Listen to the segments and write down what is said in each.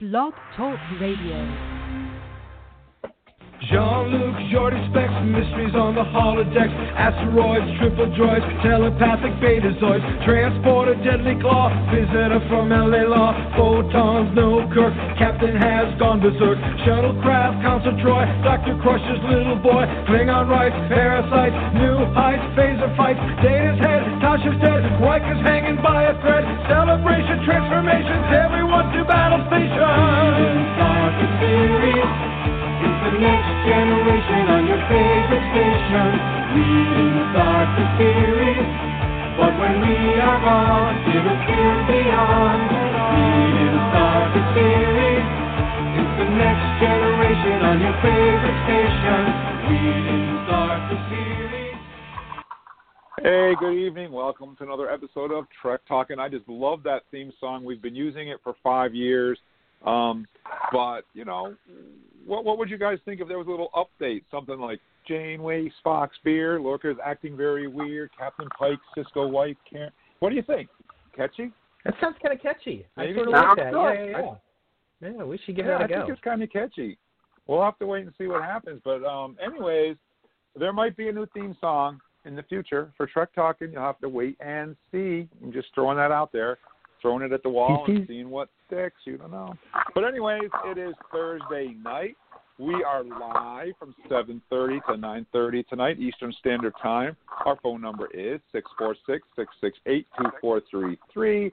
Blog Talk Radio. Jean-Luc, Geordi specs, mysteries on the holodecks, asteroids, triple droids, telepathic betazoids, transporter, deadly claw, visitor from LA Law, photons, no Kirk, captain has gone berserk, shuttlecraft, Council Troi, Dr. Crusher's little boy, Klingon rights, parasites, new heights, phaser fights, Data's head, Tasha's dead, Riker's hanging by a thread, celebration, transformations, everyone to battle station. Start the next generation on your favorite station. The but when we are gone, it'll still be Hey, good evening. Welcome to another episode of Trek Talk. And I just love that theme song. We've been using it for five years. Um, but you know, what what would you guys think if there was a little update, something like Janeway, Spock's beer, Lorca's acting very weird, Captain Pike, Sisko White, Karen. What do you think? Catchy? That sounds kind of catchy. Maybe. I sort of like that. Yeah, yeah, yeah. Yeah, we should give yeah, that a I go. think it's kind of catchy. We'll have to wait and see what happens. But um, anyways, there might be a new theme song in the future for Trek Talking. You'll have to wait and see. I'm just throwing that out there, throwing it at the wall and seeing what sticks. You don't know. But anyways, it is Thursday night. We are live from 7:30 to 9:30 tonight Eastern Standard Time. Our phone number is 646-668-2433.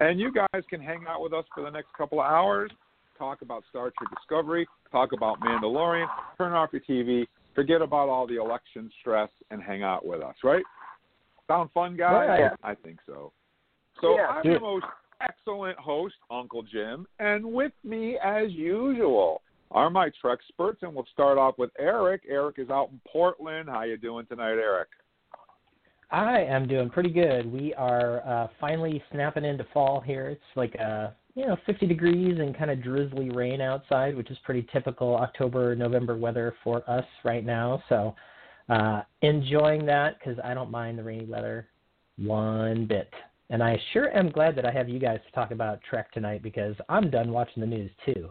And you guys can hang out with us for the next couple of hours, talk about Star Trek Discovery, talk about Mandalorian, turn off your TV, forget about all the election stress and hang out with us, right? Sound fun, guys? Right. I think so. So Yeah. I'm the most excellent host, Uncle Jim, and with me, as usual, are my Trek experts, and we'll start off with Eric. Eric is out in Portland. How you doing tonight, Eric? I am doing pretty good. We are uh, finally snapping into fall here. It's like uh, you know 50 degrees and kind of drizzly rain outside, which is pretty typical October November weather for us right now. So uh, enjoying that because I don't mind the rainy weather one bit. And I sure am glad that I have you guys to talk about Trek tonight because I'm done watching the news too.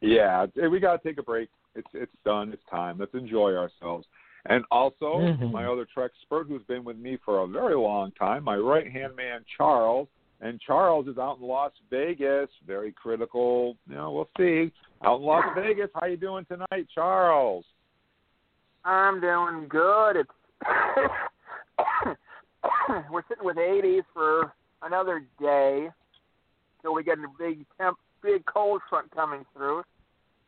Yeah, we got to take a break. It's it's done. It's time. Let's enjoy ourselves. And also, Mhm. my other Trek expert who's been with me for a very long time, my right hand man Charles. And Charles is out in Las Vegas. Very critical. You know, we'll see. Out in Las Vegas. How you doing tonight, Charles? I'm doing good. It's we're sitting with 80s for another day till we get a big temp, big cold front coming through.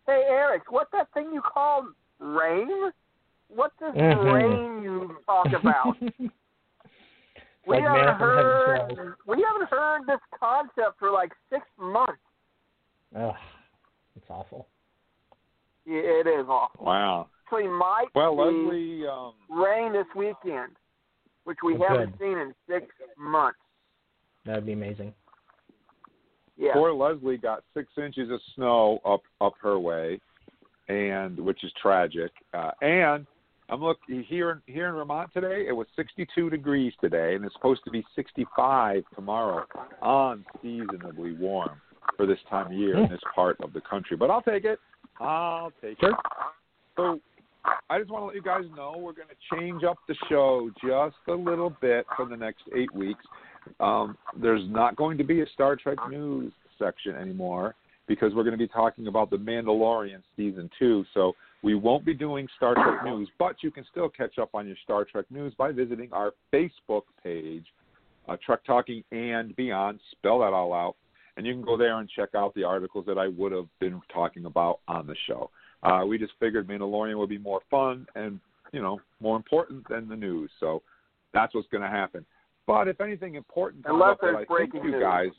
Hey Eric, what's that thing you called rain? What's this Mhm. rain you talk about? we like haven't man from heaven heard we haven't heard this concept for like six months. Ugh, it's awful. Yeah, It is awful. Wow. Actually, might Well, be Leslie. Um, rain this weekend, which we haven't good. seen in six months. That would be amazing. Yeah. Poor Leslie got six inches of snow up up her way, and which is tragic. Uh, and I'm look here in here in Vermont today. It was 62 degrees today, and it's supposed to be 65 tomorrow. Unseasonably warm for this time of year in this part of the country. But I'll take it. I'll take it. So I just want to let you guys know we're going to change up the show just a little bit for the next eight weeks. Um, there's not going to be a Star Trek news section anymore because we're going to be talking about the Mandalorian season two. So we won't be doing Star Trek news, but you can still catch up on your Star Trek news by visiting our Facebook page, uh, Trek Talking and Beyond. Spell that all out, and you can go there and check out the articles that I would have been talking about on the show. Uh, we just figured Mandalorian would be more fun and you know more important than the news, so that's what's going to happen. But if anything important comes Unless up that there's I think breaking you news. guys,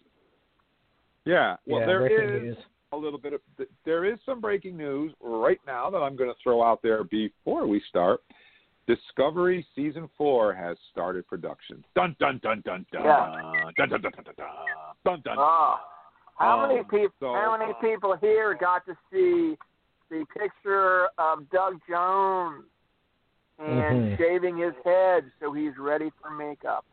yeah, well yeah, there breaking is news a little bit of there is some breaking news right now that I'm going to throw out there before we start. Discovery season four has started production. Dun dun dun dun dun. Yeah. Dun dun dun dun dun dun. Dun dun. Oh, how um, many people? So, how many people here got to see the picture of Doug Jones and mm-hmm. shaving his head so he's ready for makeup?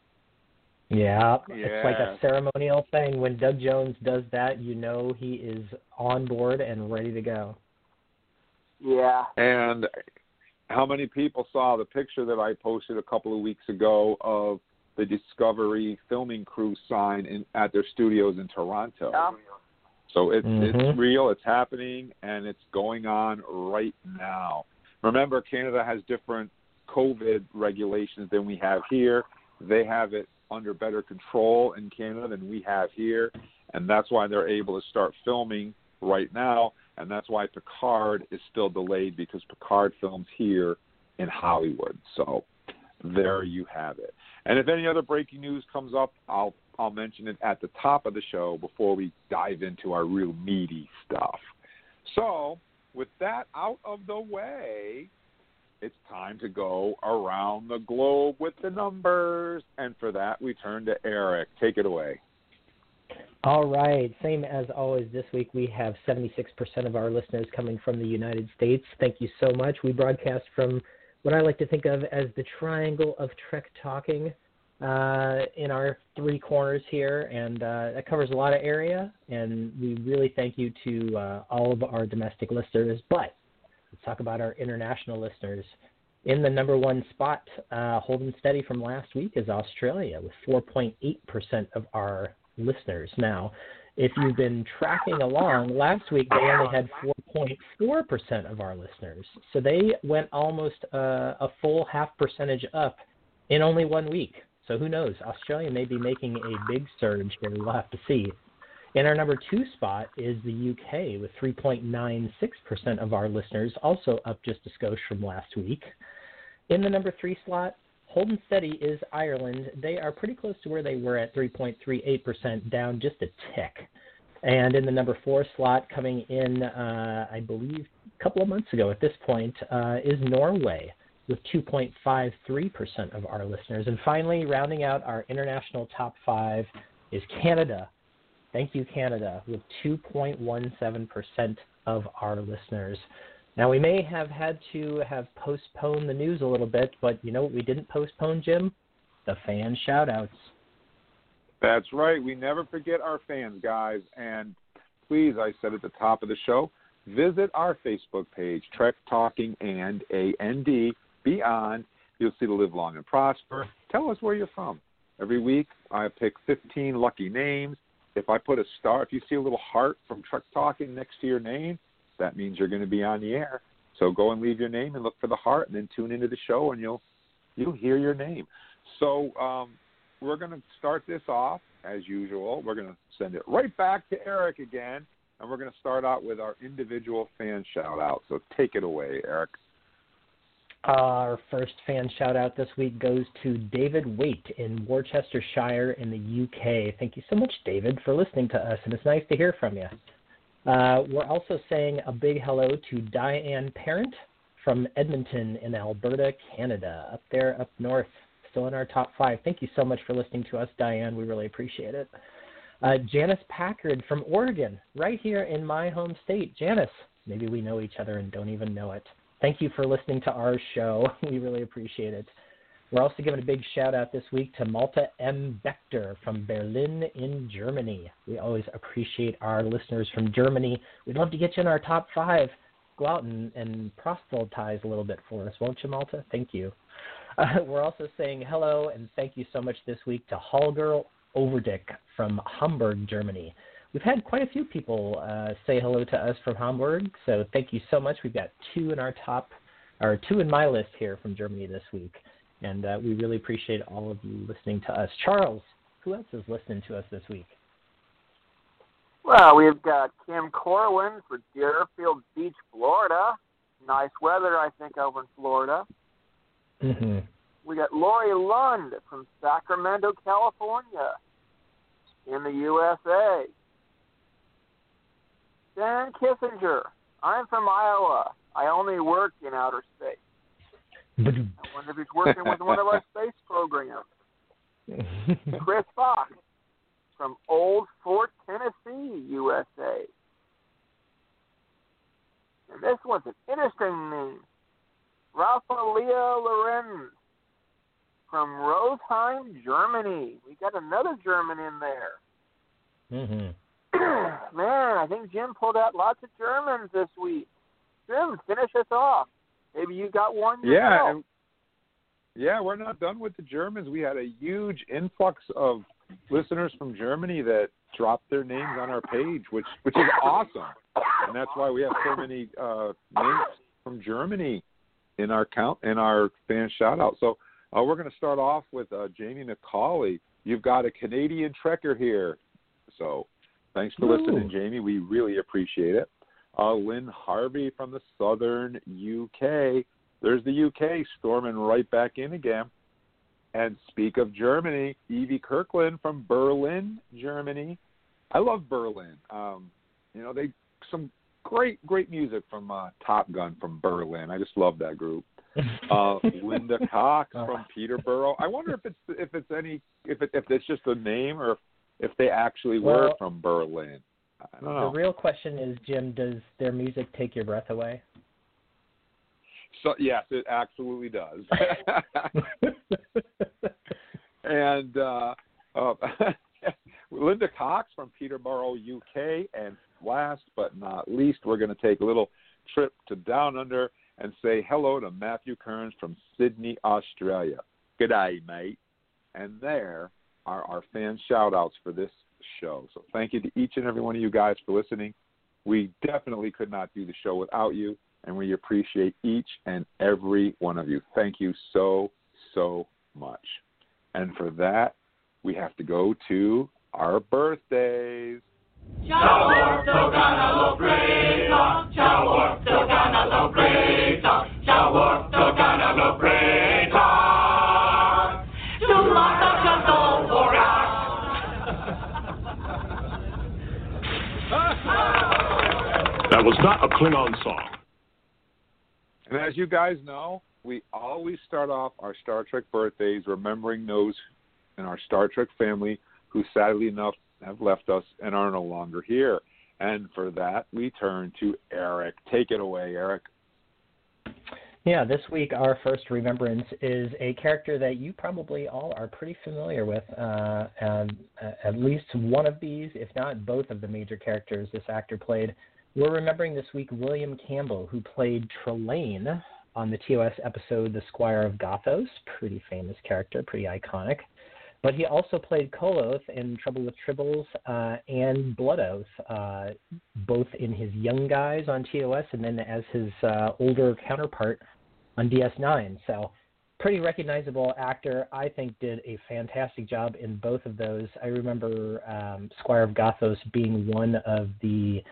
Yeah, it's like a ceremonial thing. When Doug Jones does that, you know he is on board and ready to go. Yeah. And how many people saw the picture that I posted a couple of weeks ago of the Discovery filming crew sign in at their studios in Toronto? Yeah. So it's Mhm. it's real, it's happening, and it's going on right now. Remember, Canada has different COVID regulations than we have here. They have it under better control in Canada than we have here, and that's why they're able to start filming right now, and that's why Picard is still delayed because Picard films here in Hollywood. So there you have it. And if any other breaking news comes up, I'll I'll mention it at the top of the show before we dive into our real meaty stuff. So, with that out of the way, it's time to go around the globe with the numbers. And for that, we turn to Eric. Take it away. All right. Same as always, this week we have 76% of our listeners coming from the United States. Thank you so much. We broadcast from what I like to think of as the triangle of Trek Talking uh, in our three corners here, and uh, that covers a lot of area. And we really thank you to uh, all of our domestic listeners. But let's talk about our international listeners. In the number one spot, uh, holding steady from last week, is Australia with 4.8% of our listeners. Now, if you've been tracking along, last week they only had 4.4% of our listeners. So they went almost uh, a full half percentage up in only one week. So who knows? Australia may be making a big surge here. We'll have to see. In our number two spot is the UK with 3.96% of our listeners, also up just a skosh from last week. In the number three slot, holding steady is Ireland. They are pretty close to where they were at 3.38%, down just a tick. And in the number four slot, coming in, uh, I believe, a couple of months ago at this point, uh, is Norway with 2.53% of our listeners. And finally, rounding out our international top five is Canada. Thank you, Canada, with 2.17% of our listeners. Now, we may have had to have postponed the news a little bit, but you know what we didn't postpone, Jim? The fan shoutouts. That's right. We never forget our fans, guys. And please, I said at the top of the show, visit our Facebook page, Trek Talking and AND Beyond. You'll see the Live Long and Prosper. Tell us where you're from. Every week, I pick 15 lucky names. If I put a star, if you see a little heart from Trek Talking next to your name, that means you're going to be on the air. So go and leave your name and look for the heart, and then tune into the show, and you'll you'll hear your name. So um, we're going to start this off as usual. We're going to send it right back to Eric again, and we're going to start out with our individual fan shout out. So take it away, Eric. Our first fan shout out this week goes to David Waite in Worcestershire in the UK. Thank you so much, David, for listening to us, and it's nice to hear from you. Uh, we're also saying a big hello to Diane Parent from Edmonton in Alberta, Canada, up there up north, still in our top five. Thank you so much for listening to us, Diane. We really appreciate it. Uh, Janice Packard from Oregon, right here in my home state. Janice, maybe we know each other and don't even know it. Thank you for listening to our show. We really appreciate it. We're also giving a big shout out this week to Malta M. Bechter from Berlin in Germany. We always appreciate our listeners from Germany. We'd love to get you in our top five. Go out and, and proselytize a little bit for us, won't you, Malta? Thank you. Uh, we're also saying hello and thank you so much this week to Holger Overdick from Hamburg, Germany. We've had quite a few people uh, say hello to us from Hamburg, so thank you so much. We've got two in our top, or two in my list here from Germany this week, and uh, we really appreciate all of you listening to us. Charles, who else is listening to us this week? Well, we've got Kim Corwin for Deerfield Beach, Florida. Nice weather, I think, over in Florida. Mm-hmm. We got Lori Lund from Sacramento, California, in the USA. Dan Kissinger. I'm from Iowa. I only work in outer space. I wonder if he's working with one of our space programs. Chris Fox from Old Fort, Tennessee, USA. And this one's an interesting name. Rafaelia Lorenz from Rosheim, Germany. We got another German in there. Mhm. Man, I think Jim pulled out lots of Germans this week. Jim, finish us off. Maybe you got one Yeah, and yeah, we're not done with the Germans. We had a huge influx of listeners from Germany that dropped their names on our page, which which is awesome, and that's why we have so many uh, names from Germany in our count in our fan shout out. So uh, we're going to start off with uh, Jamie McCauley. You've got a Canadian trekker here, so thanks for Ooh. listening, Jamie. We really appreciate it. Uh, Lynn Harvey from the southern UK. There's the UK storming right back in again. And speak of Germany, Evie Kirkland from Berlin, Germany. I love Berlin. Um, you know, they some great, great music from uh, Top Gun from Berlin. I just love that group. Uh, Linda Cox Oh. from Peterborough. I wonder if it's if it's any if it if it's just a name or if they actually were Well, from Berlin. I don't The real question is, Jim, does their music take your breath away? So yes, it absolutely does. and uh, uh, Linda Cox from Peterborough, UK, and last but not least, we're going to take a little trip to Down Under and say hello to Matthew Kearns from Sydney, Australia. Good day, mate. And there are our fan shout outs for this show. So thank you to each and every one of you guys for listening. We definitely could not do the show without you, and we appreciate each and every one of you. Thank you so, so much. And for that, we have to go to our birthdays. That was not a Klingon song. And as you guys know, we always start off our Star Trek birthdays remembering those in our Star Trek family who sadly enough have left us and are no longer here. And for that, we turn to Eric. Take it away, Eric. Yeah, this week our first remembrance is a character that you probably all are pretty familiar with. Uh, and, uh, at least one of these, if not both of the major characters this actor played. We're remembering this week William Campbell, who played Trelane on the TOS episode The Squire of Gothos. Pretty famous character, pretty iconic. But he also played Koloth in Trouble with Tribbles uh, and Blood Oath, uh, both in his young guys on TOS and then as his uh, older counterpart on DS9. So, pretty recognizable actor. I think did a fantastic job in both of those. I remember um, Squire of Gothos being one of the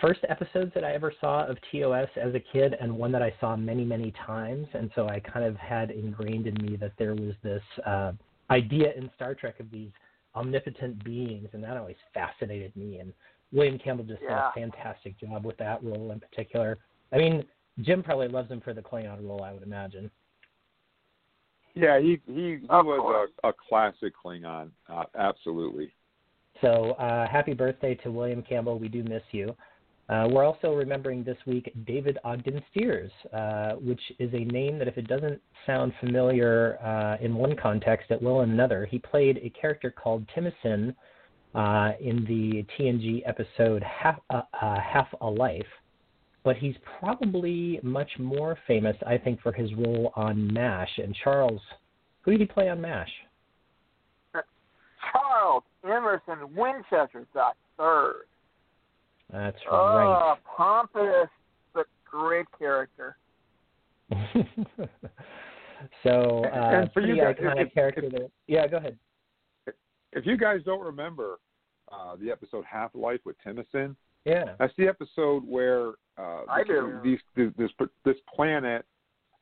first episodes that I ever saw of TOS as a kid, and one that I saw many, many times. And so I kind of had ingrained in me that there was this uh, idea in Star Trek of these omnipotent beings, and that always fascinated me. And William Campbell just Yeah. did a fantastic job with that role in particular. I mean, Jim probably loves him for the Klingon role, I would imagine. Yeah, he he, he was a, a classic Klingon. Uh, absolutely. So uh, happy birthday to William Campbell. We do miss you. Uh, we're also remembering this week David Ogden Stiers, uh, which is a name that, if it doesn't sound familiar uh, in one context, it will in another. He played a character called Timicin uh, in the TNG episode Half, uh, uh, Half a Life, but he's probably much more famous, I think, for his role on MASH. And Charles, who did he play on MASH? Charles Emerson Winchester the third. That's Oh, right. Oh, pompous but great character. so, uh, And for you guys, if- iconic if- character if- there. Yeah, go ahead. If you guys don't remember uh, the episode Half Life with Timothy, Yeah. That's the episode where uh, I do. these this this, this planet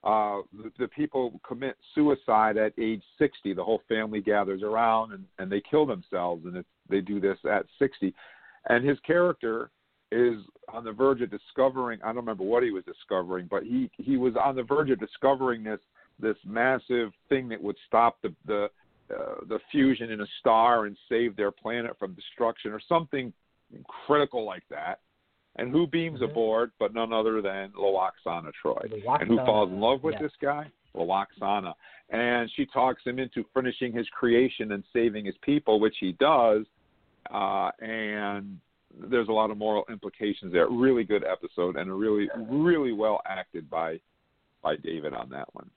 uh, the, the people commit suicide at age 60. The whole family gathers around and, and they kill themselves, and it's, they do this at 60. And his character is on the verge of discovering. I don't remember what he was discovering, but he he was on the verge of discovering this this massive thing that would stop the the uh, the fusion in a star and save their planet from destruction or something critical like that. And who beams Mhm. aboard but none other than Lwaxana Troi. The And who falls in love with yeah. this guy? Lwaxana, and she talks him into finishing his creation and saving his people, which he does. Uh, and there's a lot of moral implications there. Really good episode and a really, really well acted by by David on that one.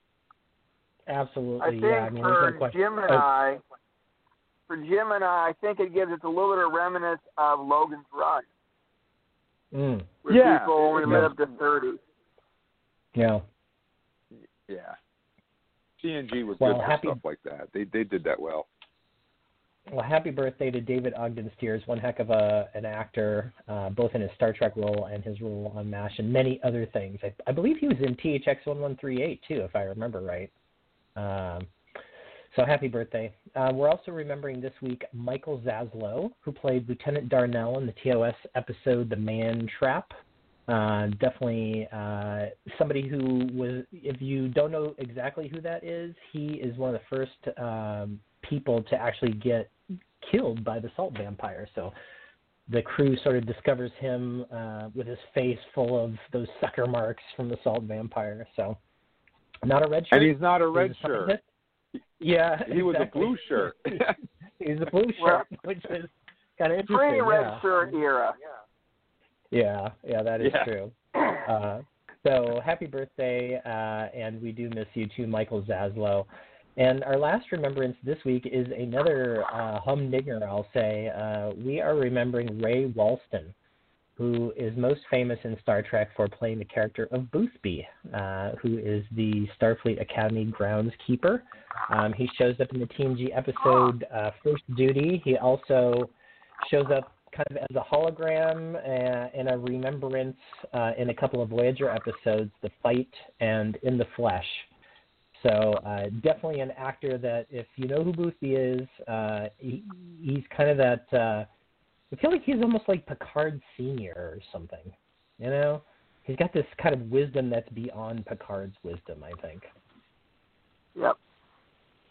Absolutely. I think yeah, I mean, for no. Jim and Oh, I, for Jim and I, I think it gives us a little bit of remnants of Logan's Run, mm, where Yeah, people only it live to thirty. yeah. Yeah. TNG was Well, good for happy- stuff like that. They they did that well. Well, happy birthday to David Ogden Stiers, one heck of a an actor, uh, both in his Star Trek role and his role on MASH and many other things. I, I believe he was in THX 1138 too, if I remember right. Um, so happy birthday. Uh, we're also remembering this week Michael Zaslow, who played Lieutenant Darnell in the TOS episode The Man Trap. Uh, definitely uh, somebody who was, if you don't know exactly who that is, he is one of the first um, people to actually get killed by the salt vampire. So the crew sort of discovers him uh, with his face full of those sucker marks from the salt vampire. So not a red shirt. And he's not a red He's a shirt. Yeah, He was a blue shirt. he's a blue shirt, which is kind of interesting. Pre-red yeah. shirt era. Yeah, yeah, that is Yeah. true. Uh, so happy birthday, uh, and we do miss you too, Michael Zaslow. And our last remembrance this week is another uh, humdinger, I'll say. Uh, we are remembering Ray Walston, who is most famous in Star Trek for playing the character of Boothby, uh, who is the Starfleet Academy groundskeeper. Um, he shows up in the TNG episode uh, First Duty. He also shows up kind of as a hologram uh, in a remembrance uh, in a couple of Voyager episodes, The Fight and In the Flesh. So uh, definitely an actor that, if you know who Boothby is, uh, he, he's kind of that. Uh, I feel like he's almost like Picard Senior or something. You know, he's got this kind of wisdom that's beyond Picard's wisdom. I think. Yep.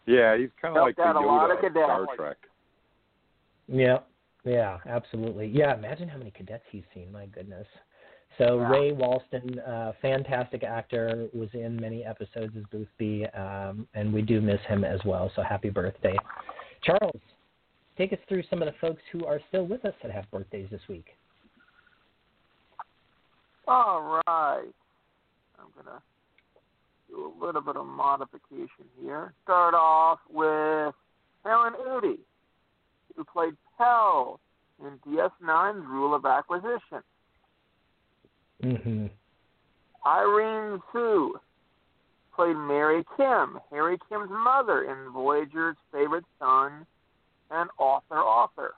yeah, he's kind of Helped like the a Yoda of of Star. Trek. Yeah, yeah, absolutely. Yeah, imagine how many cadets he's seen. My goodness. So Yeah. Ray Walston, uh, fantastic actor, was in many episodes as Boothby, um, and we do miss him as well. So happy birthday, Charles. Take us through some of the folks who are still with us that have birthdays this week. All right. I'm gonna do a little bit of modification here. Start off with Helen Udy, who played Pel in DS9's Rule of Acquisition. Mm-hmm. Irene Tsu played Mary Kim, Harry Kim's mother in Voyager's Favorite Son and Author Author.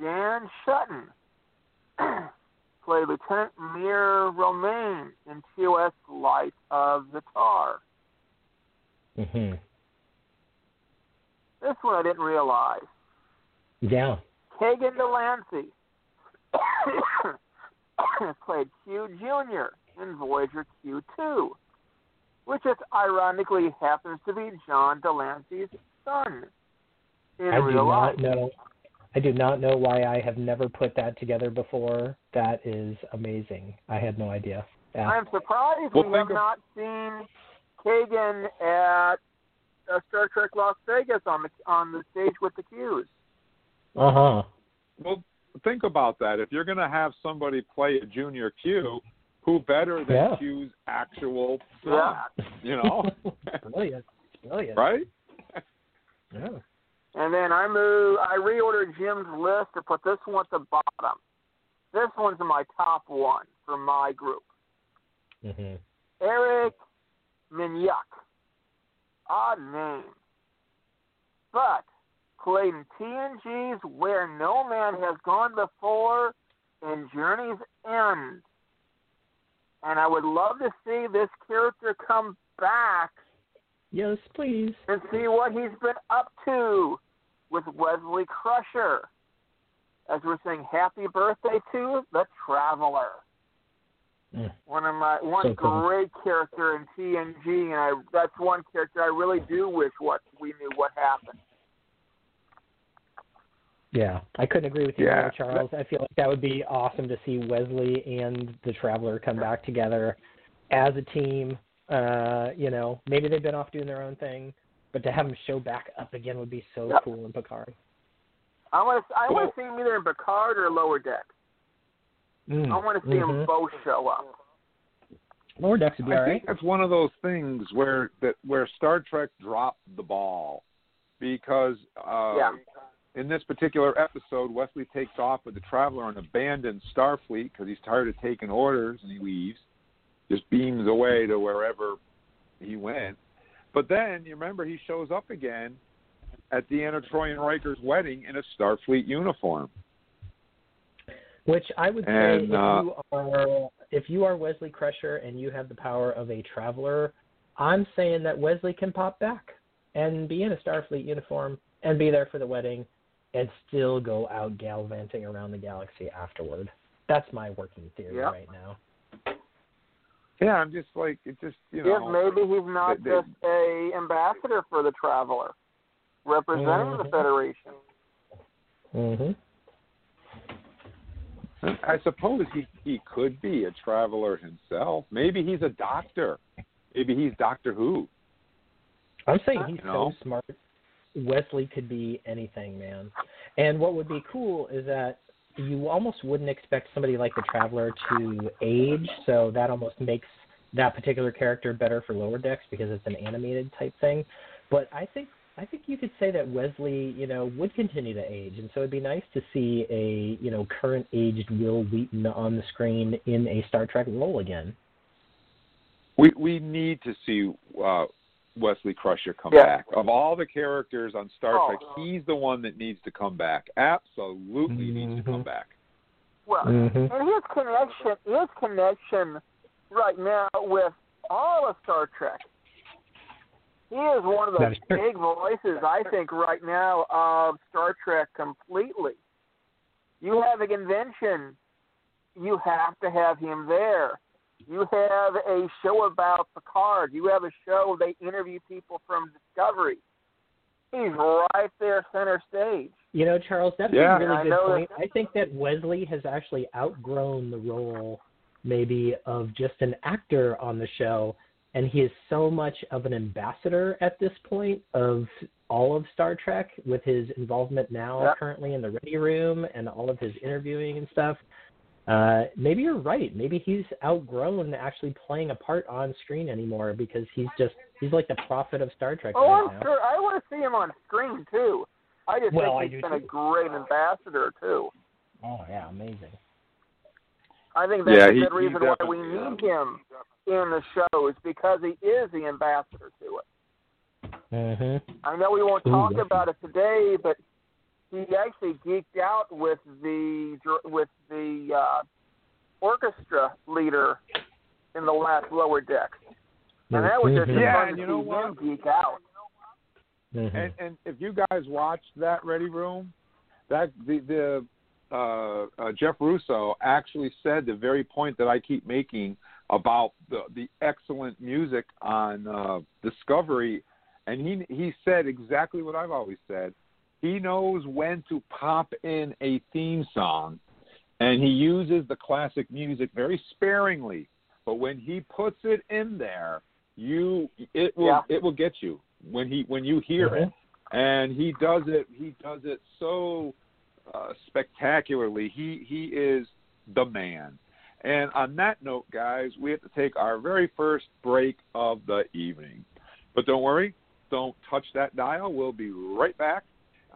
Dan Shutan played Lieutenant Mir Romaine in TOS Light of the Tar. Mm-hmm. This one I didn't realize. Yeah. Keegan de Lancie played Q Jr. in Voyager Q2, which is ironically happens to be John de Lancie's son in I do real life. not know. I do not know why I have never put that together before. That is amazing. I had no idea. Yeah. I'm surprised Well, we have of- not seen Keegan at uh, Star Trek Las Vegas on the on the stage with the Qs. Uh huh. Well, think about that. If you're going to have somebody play a junior Q, who better than Yeah. Q's actual son? Yeah. You know, Brilliant. Brilliant. right? Yeah. And then I moved, I reordered Jim's list to put this one at the bottom. This one's my top one for my group. hmm Eric Menyuk. Odd name. But played in TNG's Where No Man Has Gone Before and Journey's End. And I would love to see this character come back Yes, please. and see what he's been up to with Wesley Crusher. As we're saying happy birthday to the Traveler. Mm. One of my one So cool. great character in TNG, and I that's one character I really do wish what we knew what happened. Yeah, I couldn't agree with you Yeah. more, Charles. I feel like that would be awesome to see Wesley and the Traveler come back together. as a team. Uh, you know, maybe they've been off doing their own thing, but to have them show back up again would be so Yep. cool in Picard. I want to I want to see him either in Picard or Lower Deck. Mm. I want to see them Mhm. both show up. Lower decks would be I all think right. that's one of those things where that where Star Trek dropped the ball because uh, Yeah. In this particular episode, Wesley takes off with the Traveler and abandons Starfleet because he's tired of taking orders and he leaves, just beams away to wherever he went. But then you remember he shows up again at Deanna Troi and Riker's wedding in a Starfleet uniform. Which I would say if uh, you are if you are Wesley Crusher and you have the power of a traveler, I'm saying that Wesley can pop back and be in a Starfleet uniform and be there for the wedding and still go out gallivanting around the galaxy afterward. That's my working theory Yep. right now. Yeah, I'm just like it just you Yes, know maybe he's not they- they- just a ambassador for the Traveler, representing the Mhm. Federation. Mhm. I suppose he he could be a traveler himself. Maybe he's a doctor. Maybe he's Doctor Who. I'm saying he's You know? so smart. Wesley could be anything, man. And what would be cool is that you almost wouldn't expect somebody like the Traveler to age, so that almost makes that particular character better for lower decks because it's an animated type thing. But I think I think you could say that Wesley, you know, would continue to age, and so it'd be nice to see a you know current aged Wil Wheaton on the screen in a Star Trek role again. We we need to see uh, Wesley Crusher come Yeah. back. Of all the characters on Star Oh. Trek, he's the one that needs to come back. Absolutely needs to come Mhm. back. Well, Mm-hmm. and his connection, his connection right now with all of Star Trek. He is one of the big voices, I think, right now of Star Trek completely. You have a convention, you have to have him there. You have a show about the Picard. You have a show they interview people from Discovery. He's right there center stage. You know, Charles, that's Yeah. a really I good point. that- I think that Wesley has actually outgrown the role, maybe, of just an actor on the show, and he is so much of an ambassador at this point of all of Star Trek with his involvement now Yeah. currently in the Ready Room and all of his interviewing and stuff. Uh, maybe you're right. Maybe he's outgrown actually playing a part on screen anymore because he's just he's like the prophet of Star Trek Oh, right I'm now. sure. I want to see him on screen too. I just Well, think he's been a great ambassador too. Oh yeah, amazing. I think that's Yeah, a good reason why we definitely need him in the show is because he is the ambassador to it. Mm-hmm. I know we won't Ooh, talk lucky. about it today, but he actually geeked out with the with the uh, orchestra leader in the last lower deck, and that was just. Yeah, fun and to you know see what? him geek out. Mhm. And and if you guys watched that Ready Room, that the the uh, uh, Jeff Russo actually said the very point that I keep making about the the excellent music on uh, Discovery, and he he said exactly what I've always said. He knows when to pop in a theme song, and he uses the classic music very sparingly. But when he puts it in there, you it will Yeah. it will get you when he when you hear it. And he does it he does it so uh, spectacularly. He he is the man. And on that note guys we have to take our very first break of the evening. But don't worry don't touch that dial. We'll be right back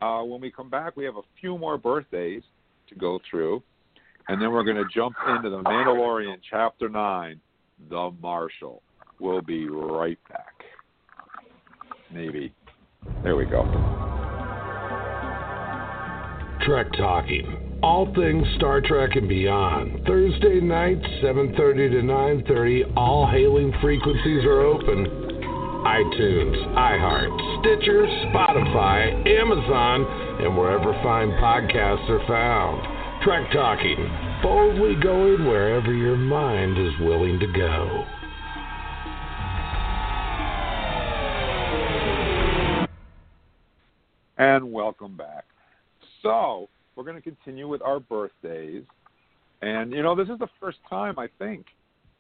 uh, when we come back we have a few more birthdays to go through and then we're going to jump into the mandalorian chapter 9 the marshal we'll be right back maybe there we go. Trek Talking. All things Star Trek and beyond. Thursday nights, 7:30 to 9:30. All hailing frequencies are open. iTunes, iHeart, Stitcher, Spotify, Amazon, and wherever fine podcasts are found. Trek Talking. Boldly going wherever your mind is willing to go. And welcome back. So, we're going to continue with our birthdays. And, you know, this is the first time, I think,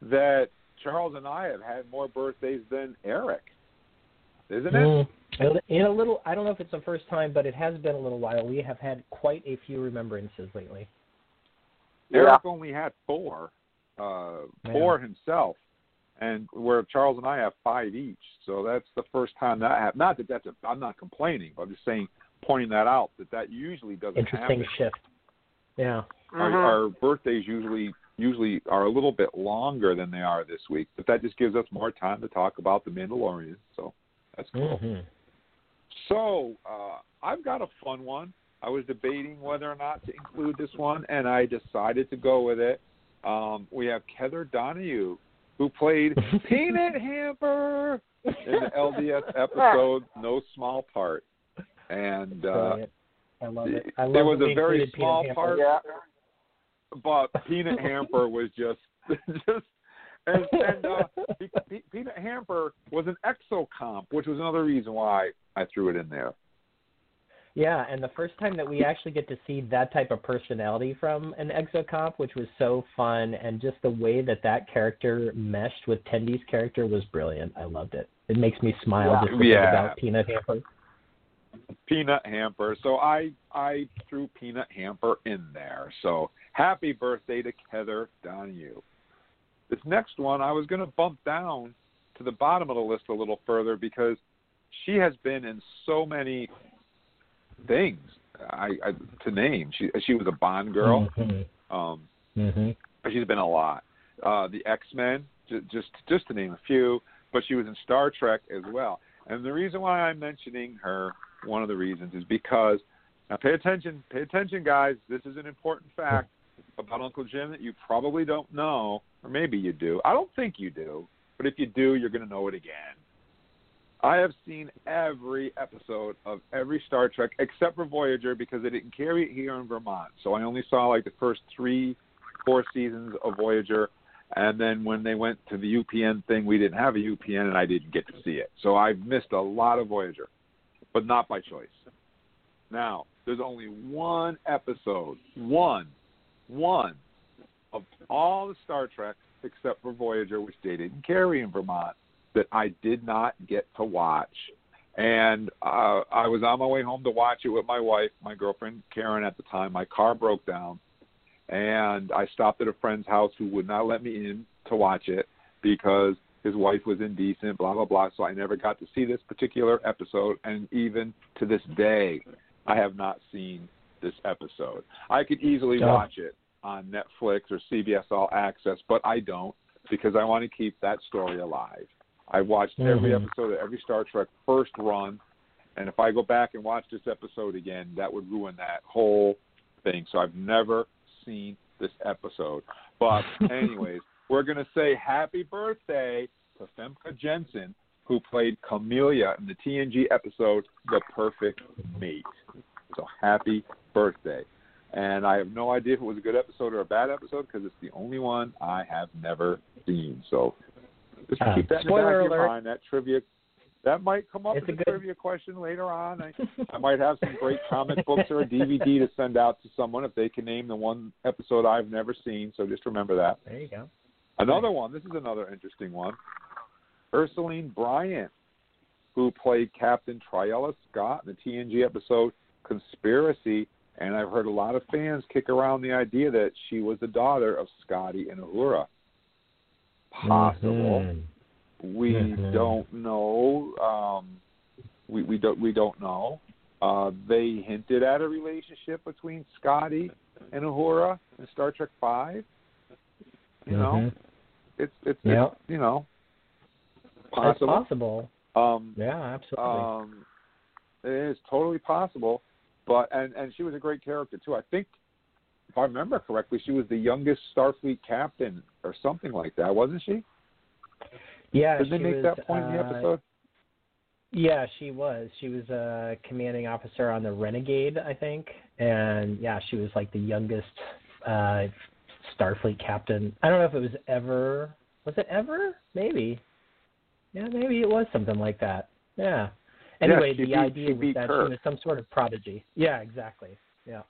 that Charles and I have had more birthdays than Eric, isn't it? Mm. In a little, I don't know if it's the first time, but it has been a little while. We have had quite a few remembrances lately. Eric only had four, uh, Yeah. four himself, and where Charles and I have five each. So that's the first time that happened. Not that that's a, I'm not complaining, but I'm just saying, pointing that out that that usually doesn't Interesting happen. shift. Yeah. Our, Mhm. our birthdays usually usually are a little bit longer than they are this week, but that just gives us more time to talk about the Mandalorian. So that's cool. Mhm. So uh, I've got a fun one. I was debating whether or not to include this one, and I decided to go with it. Um, we have Heather Donahue, who played Peanut Hamper in the LDS episode No Small Part, and uh, I love it. I love there was a very small part, Yeah. but Peanut Hamper was just just. And, and uh, Pe- Pe- Peanut Hamper was an exocomp, which was another reason why I threw it in there. Yeah, and the first time that we actually get to see that type of personality from an exocomp, which was so fun, and just the way that that character meshed with Tendi's character was brilliant. I loved it. It makes me smile Yeah. just Yeah. about Peanut Hamper. Peanut Hamper. So I I threw Peanut Hamper in there. So happy birthday to Heather Donahue. This next one I was going to bump down to the bottom of the list a little further because she has been in so many things. I, I to name. She she was a Bond girl. Mhm. Um, Mhm. she's been a lot. Uh, the X Men, j- just just to name a few, but she was in Star Trek as well. And the reason why I'm mentioning her, one of the reasons, is because now pay attention, pay attention, guys. This is an important fact about Uncle Jim that you probably don't know, or maybe you do. I don't think you do, but if you do, you're going to know it again. I have seen every episode of every Star Trek except for Voyager because they didn't carry it here in Vermont. So I only saw like the first three, four seasons of Voyager. And then when they went to the UPN thing, we didn't have a UPN and I didn't get to see it. So I've missed a lot of Voyager, but not by choice. Now, there's only one episode, one, one of all the Star Trek except for Voyager, which they didn't carry in Vermont, that I did not get to watch. And uh, I was on my way home to watch it with my wife, my girlfriend Karen at the time. My car broke down, and I stopped at a friend's house who would not let me in to watch it because his wife was indecent, blah blah blah. So I never got to see this particular episode, and even to this day, I have not seen this episode. I could easily watch it on Netflix or CBS All Access, but I don't because I want to keep that story alive. I've watched every Mhm. episode of every Star Trek first run, and if I go back and watch this episode again, that would ruin that whole thing. So I've never seen this episode. But anyways, we're gonna say happy birthday to Famke Janssen, who played Camellia in the TNG episode The Perfect Mate. So happy birthday. And I have no idea if it was a good episode or a bad episode because it's the only one I have never seen. So just Uh, keep that in the back spoiler of your mind. That trivia that might come up It's as a a good- trivia question later on. I, I might have some great comic books or a DVD to send out to someone if they can name the one episode I've never seen. So just remember that. There you go. Another one. This is another interesting one. Ursuline Bryant, who played Captain Tryla Scott in the TNG episode Conspiracy, and I've heard a lot of fans kick around the idea that she was the daughter of Scotty and Uhura. Possible. Mhm. We Mhm. don't know. Um, we we don't we don't know. Uh, they hinted at a relationship between Scotty and Uhura in Star Trek Five. You know, Mhm. it's it's, Yeah. it's you know It's possible. possible. Um, Yeah, absolutely. um, it is totally possible. But and and she was a great character too. I think if I remember correctly, she was the youngest Starfleet captain or something like that, wasn't she? yeah, Did they make was, that point in the uh, episode? Yeah, she was. She was a commanding officer on the Renegade, I think, and yeah, she was like the youngest uh Starfleet captain. I don't know if it was ever. Was it ever? Maybe. Yeah, maybe it was something like that. Yeah. Anyway, she the beat- idea was that Kirk. she was some sort of prodigy. Yeah, exactly. Yeah.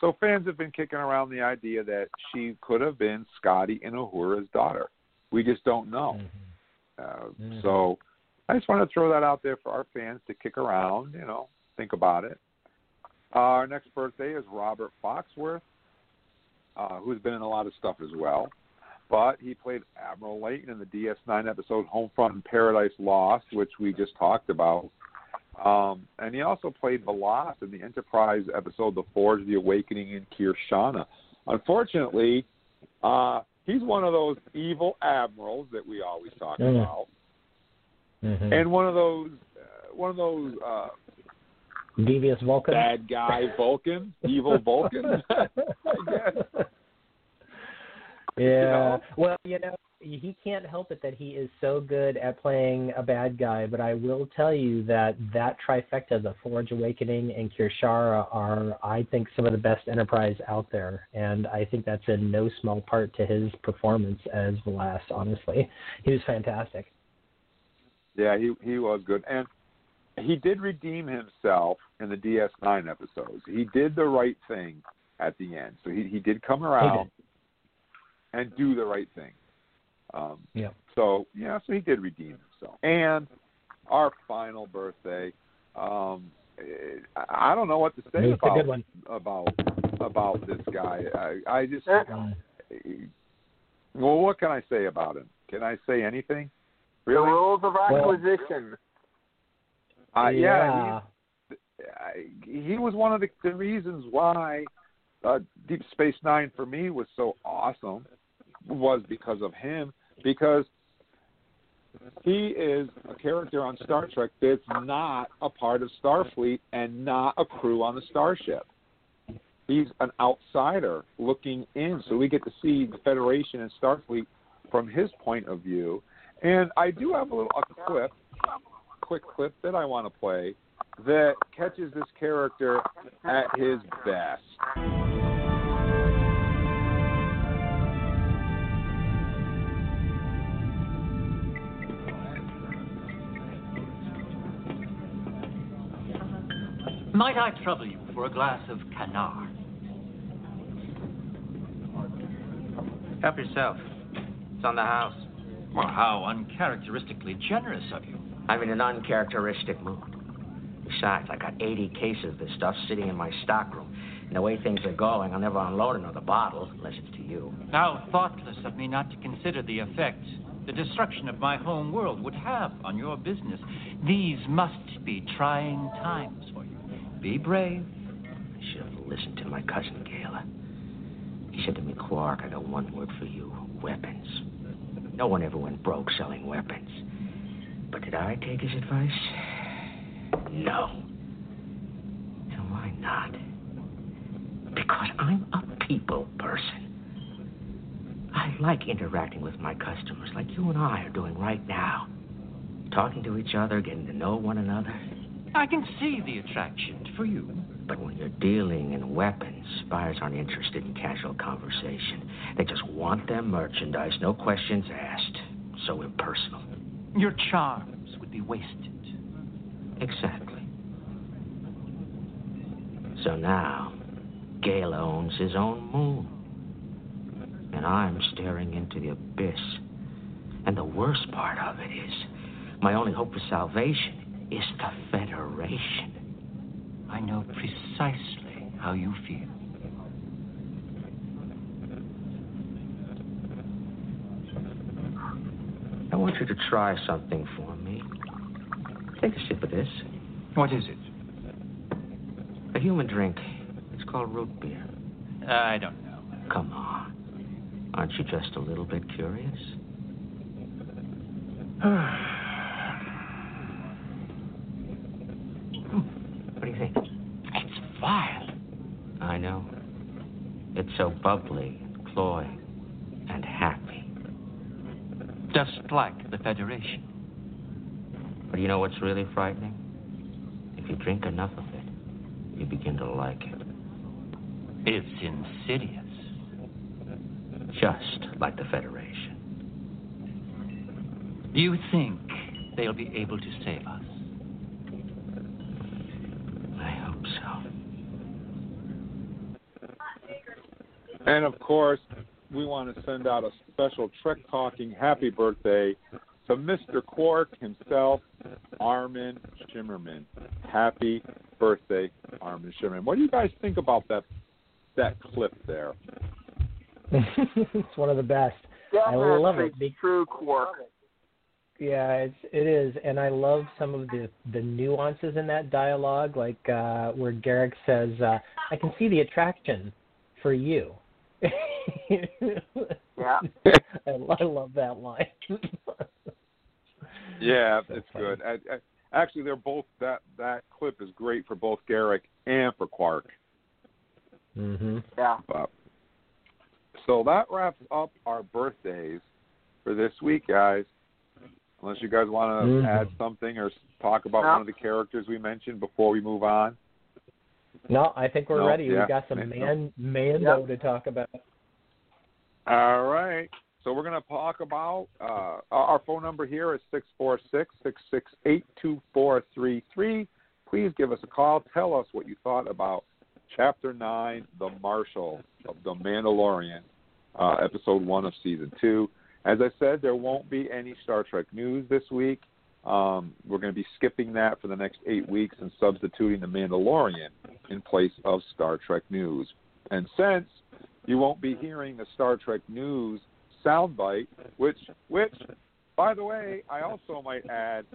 so fans have been kicking around the idea that she could have been Scotty and Uhura's daughter. We just don't know. Mm-hmm. Uh, Mhm. So I just want to throw that out there for our fans to kick around. You know, think about it. Uh, our next birthday is Robert Foxworth, uh, who's been in a lot of stuff as well. But he played Admiral Leyton in the DS9 episode Homefront and Paradise Lost, which we just talked about. Um, and he also played V'Las in the Enterprise episode The Forge, The Awakening in Kir'Shara. Unfortunately, uh, he's one of those evil admirals that we always talk Mm. about, Mhm. and one of those uh, one of those uh, Devious Vulcan. bad guy Vulcan, evil Vulcan. I guess. Yeah. know? Well, you know, he can't help it that he is so good at playing a bad guy. But I will tell you that that trifecta, the Forge Awakening and Kir'Shara, are I think some of the best Enterprise out there, and I think that's in no small part to his performance as V'Las. Honestly, he was fantastic. Yeah, he he was good, and he did redeem himself in the DS9 episodes. He did the right thing at the end, so he he did come around and do the right thing. Um, Yeah. So yeah, so he did redeem himself. And our final birthday, um, I I don't know what to say It's a about good one. about about this guy. I I just Eh. Mm. well, what can I say about him? Can I say anything? The rules of acquisition. Uh, yeah, yeah. I, he was one of the, the reasons why uh, Deep Space Nine for me was so awesome was because of him because he is a character on Star Trek that's not a part of Starfleet and not a crew on the starship. He's an outsider looking in, so we get to see the Federation and Starfleet from his point of view. And I do have a little a clip, quick clip that I want to play that catches this character at his best. Might I trouble you for a glass of kanar? Help yourself. It's on the house. Well, how uncharacteristically generous of you. I'm in an uncharacteristic mood. Besides, I got 80 cases of this stuff sitting in my stockroom. And the way things are going, I'll never unload another bottle unless it's to you. How thoughtless of me not to consider the effect the destruction of my home world would have on your business. These must be trying times for you. Be brave. I should have listened to my cousin Gaila. He said to me, Quark, I got one word for you weapons. No one ever went broke selling weapons. But did I take his advice? No. And why not? Because I'm a people person. I like interacting with my customers like you and I are doing right now. Talking to each other, getting to know one another. I can see the attraction for you. But when you're dealing in weapons, buyers aren't interested in casual conversation. They just want their merchandise, no questions asked. So impersonal. Your charms would be wasted. Exactly. So now, Gaila owns his own moon. And I'm staring into the abyss. And the worst part of it is, my only hope for salvation is the Federation. I know precisely how you feel. I want you to try something for me. Take a sip of this. What is it? A human drink. It's called root beer. Uh, I don't know. Come on. Aren't you just a little bit curious? what do you think? Vile. I know. It's so bubbly, cloying, and happy. Just like the Federation. But you know what's really frightening? If you drink enough of it, you begin to like it. It's insidious. Just like the Federation. Do you think they'll be able to save us? I hope so. And of course, we want to send out a special Trek Talking happy birthday to Mr. Quark himself, Armin Shimerman. Happy birthday, Armin Shimerman. What do you guys think about that that clip there? it's one of the best. That I love it. Be- True Quark. Yeah, it's it is, and I love some of the the nuances in that dialogue, like uh where Garak says, uh, "I can see the attraction for you." Yeah. I, I love that line. Yeah, So it's funny. good. I, I, actually, they're both that that clip is great for both Garak and for Quark. mhm. Yeah. But, so that wraps up our birthdays for this week, guys. Unless you guys want to Mhm. add something or talk about No. one of the characters we mentioned before we move on. No, I think we're No, ready. yeah, we got some man- man Mando to talk about. All right. So we're going to talk about uh, our phone number here is six four six six six eight two four three three. Please give us a call. Tell us what you thought about Chapter Nine, The Marshal of The Mandalorian, uh, Episode One of Season Two. As I said, there won't be any Star Trek news this week. Um, we're going to be skipping that for the next eight weeks and substituting The Mandalorian in place of Star Trek news. And since you won't be hearing the Star Trek news soundbite, which, which, by the way, I also might add,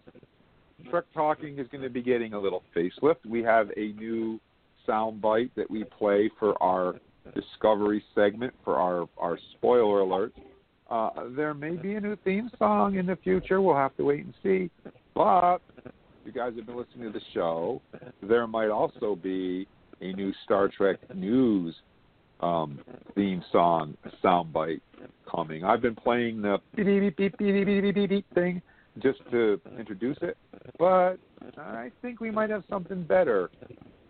Trek Talking is going to be getting a little facelift. We have a new soundbite that we play for our Discovery segment for our our spoiler alerts. Uh, there may be a new theme song in the future. We'll have to wait and see. But you guys have been listening to the show. There might also be a new Star Trek news um, theme song soundbite coming. I've been playing the beep beep beep beep beep beep beep, beep thing just to introduce it, but I think we might have something better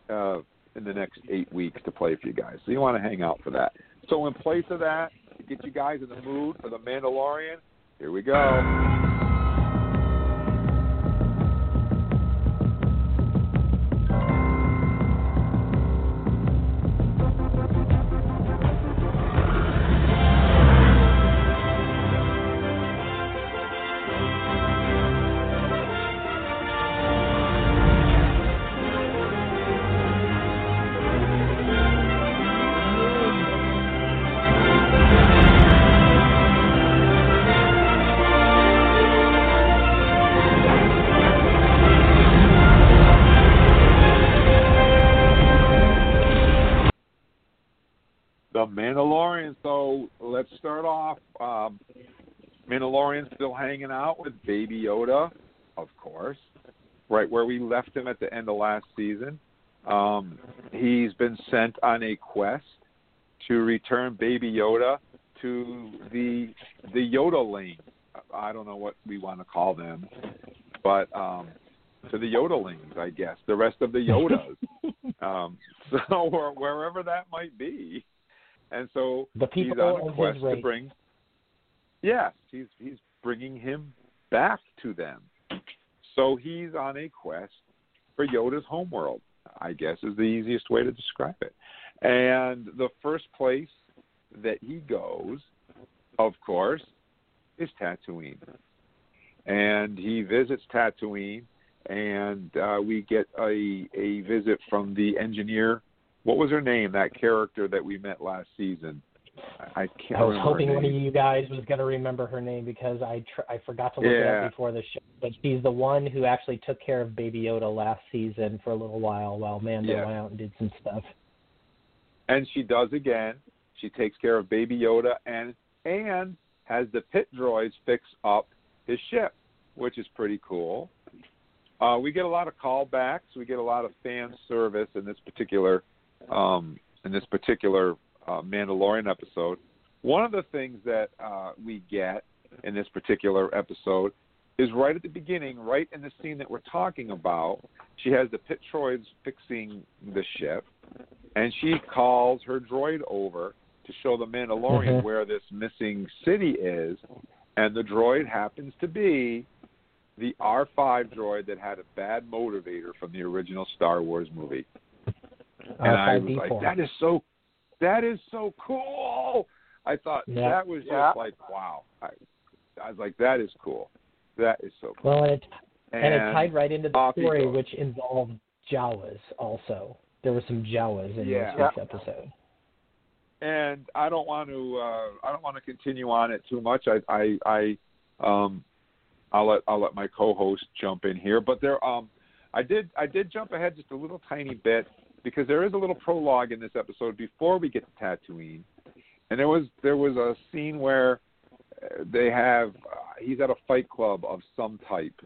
uh, in the next eight weeks to play for you guys. So you want to hang out for that. So in place of that, get you guys in the mood for the Mandalorian, here we go. Mandalorian still hanging out with Baby Yoda, of course, right where we left him at the end of last season. Um, he's been sent on a quest to return Baby Yoda to the the Yodeling. I don't know what we want to call them, but um, to the Yodelings, I guess. The rest of the Yodas. um, so where, wherever that might be, and so The he's on a quest to bring. Yes, he's he's bringing him back to them. So he's on a quest for Yoda's homeworld. I guess is the easiest way to describe it. And the first place that he goes, of course, is Tatooine. And he visits Tatooine, and uh, we get a a visit from the engineer. What was her name? That character that we met last season. I, can't I was hoping one of you guys was going to remember her name because I tr- I forgot to look it up before the show. But she's the one who actually took care of Baby Yoda last season for a little while while Mando Yeah. went out and did some stuff. and she does again. She takes care of Baby Yoda and and has the pit droids fix up his ship, which is pretty cool. Uh, we get a lot of callbacks. We get a lot of fan service in this particular um, in this particular uh, Mandalorian episode. One of the things that uh, we get in this particular episode is right at the beginning, right in the scene that we're talking about. She has the pit droids fixing the ship, and she calls her droid over to show the Mandalorian Mhm. where this missing city is, and the droid happens to be the R5 droid that had a bad motivator from the original Star Wars movie. And I was R5D4. like, that is so, that is so cool. I thought Yeah. that was just Yeah. like wow. I, I was like, that is cool. That is so cool. Well, and it, And, and, it tied right into the story, goes. which involved Jawas also. There were some Jawas in Yeah. this week's episode. and I don't want to uh, I don't want to continue on it too much. I I, I um I'll let I'll let my co-host jump in here, but there um I did I did jump ahead just a little tiny bit because there is a little prologue in this episode before we get to Tatooine, and there was there was a scene where uh, they have uh, he's at a fight club of some type,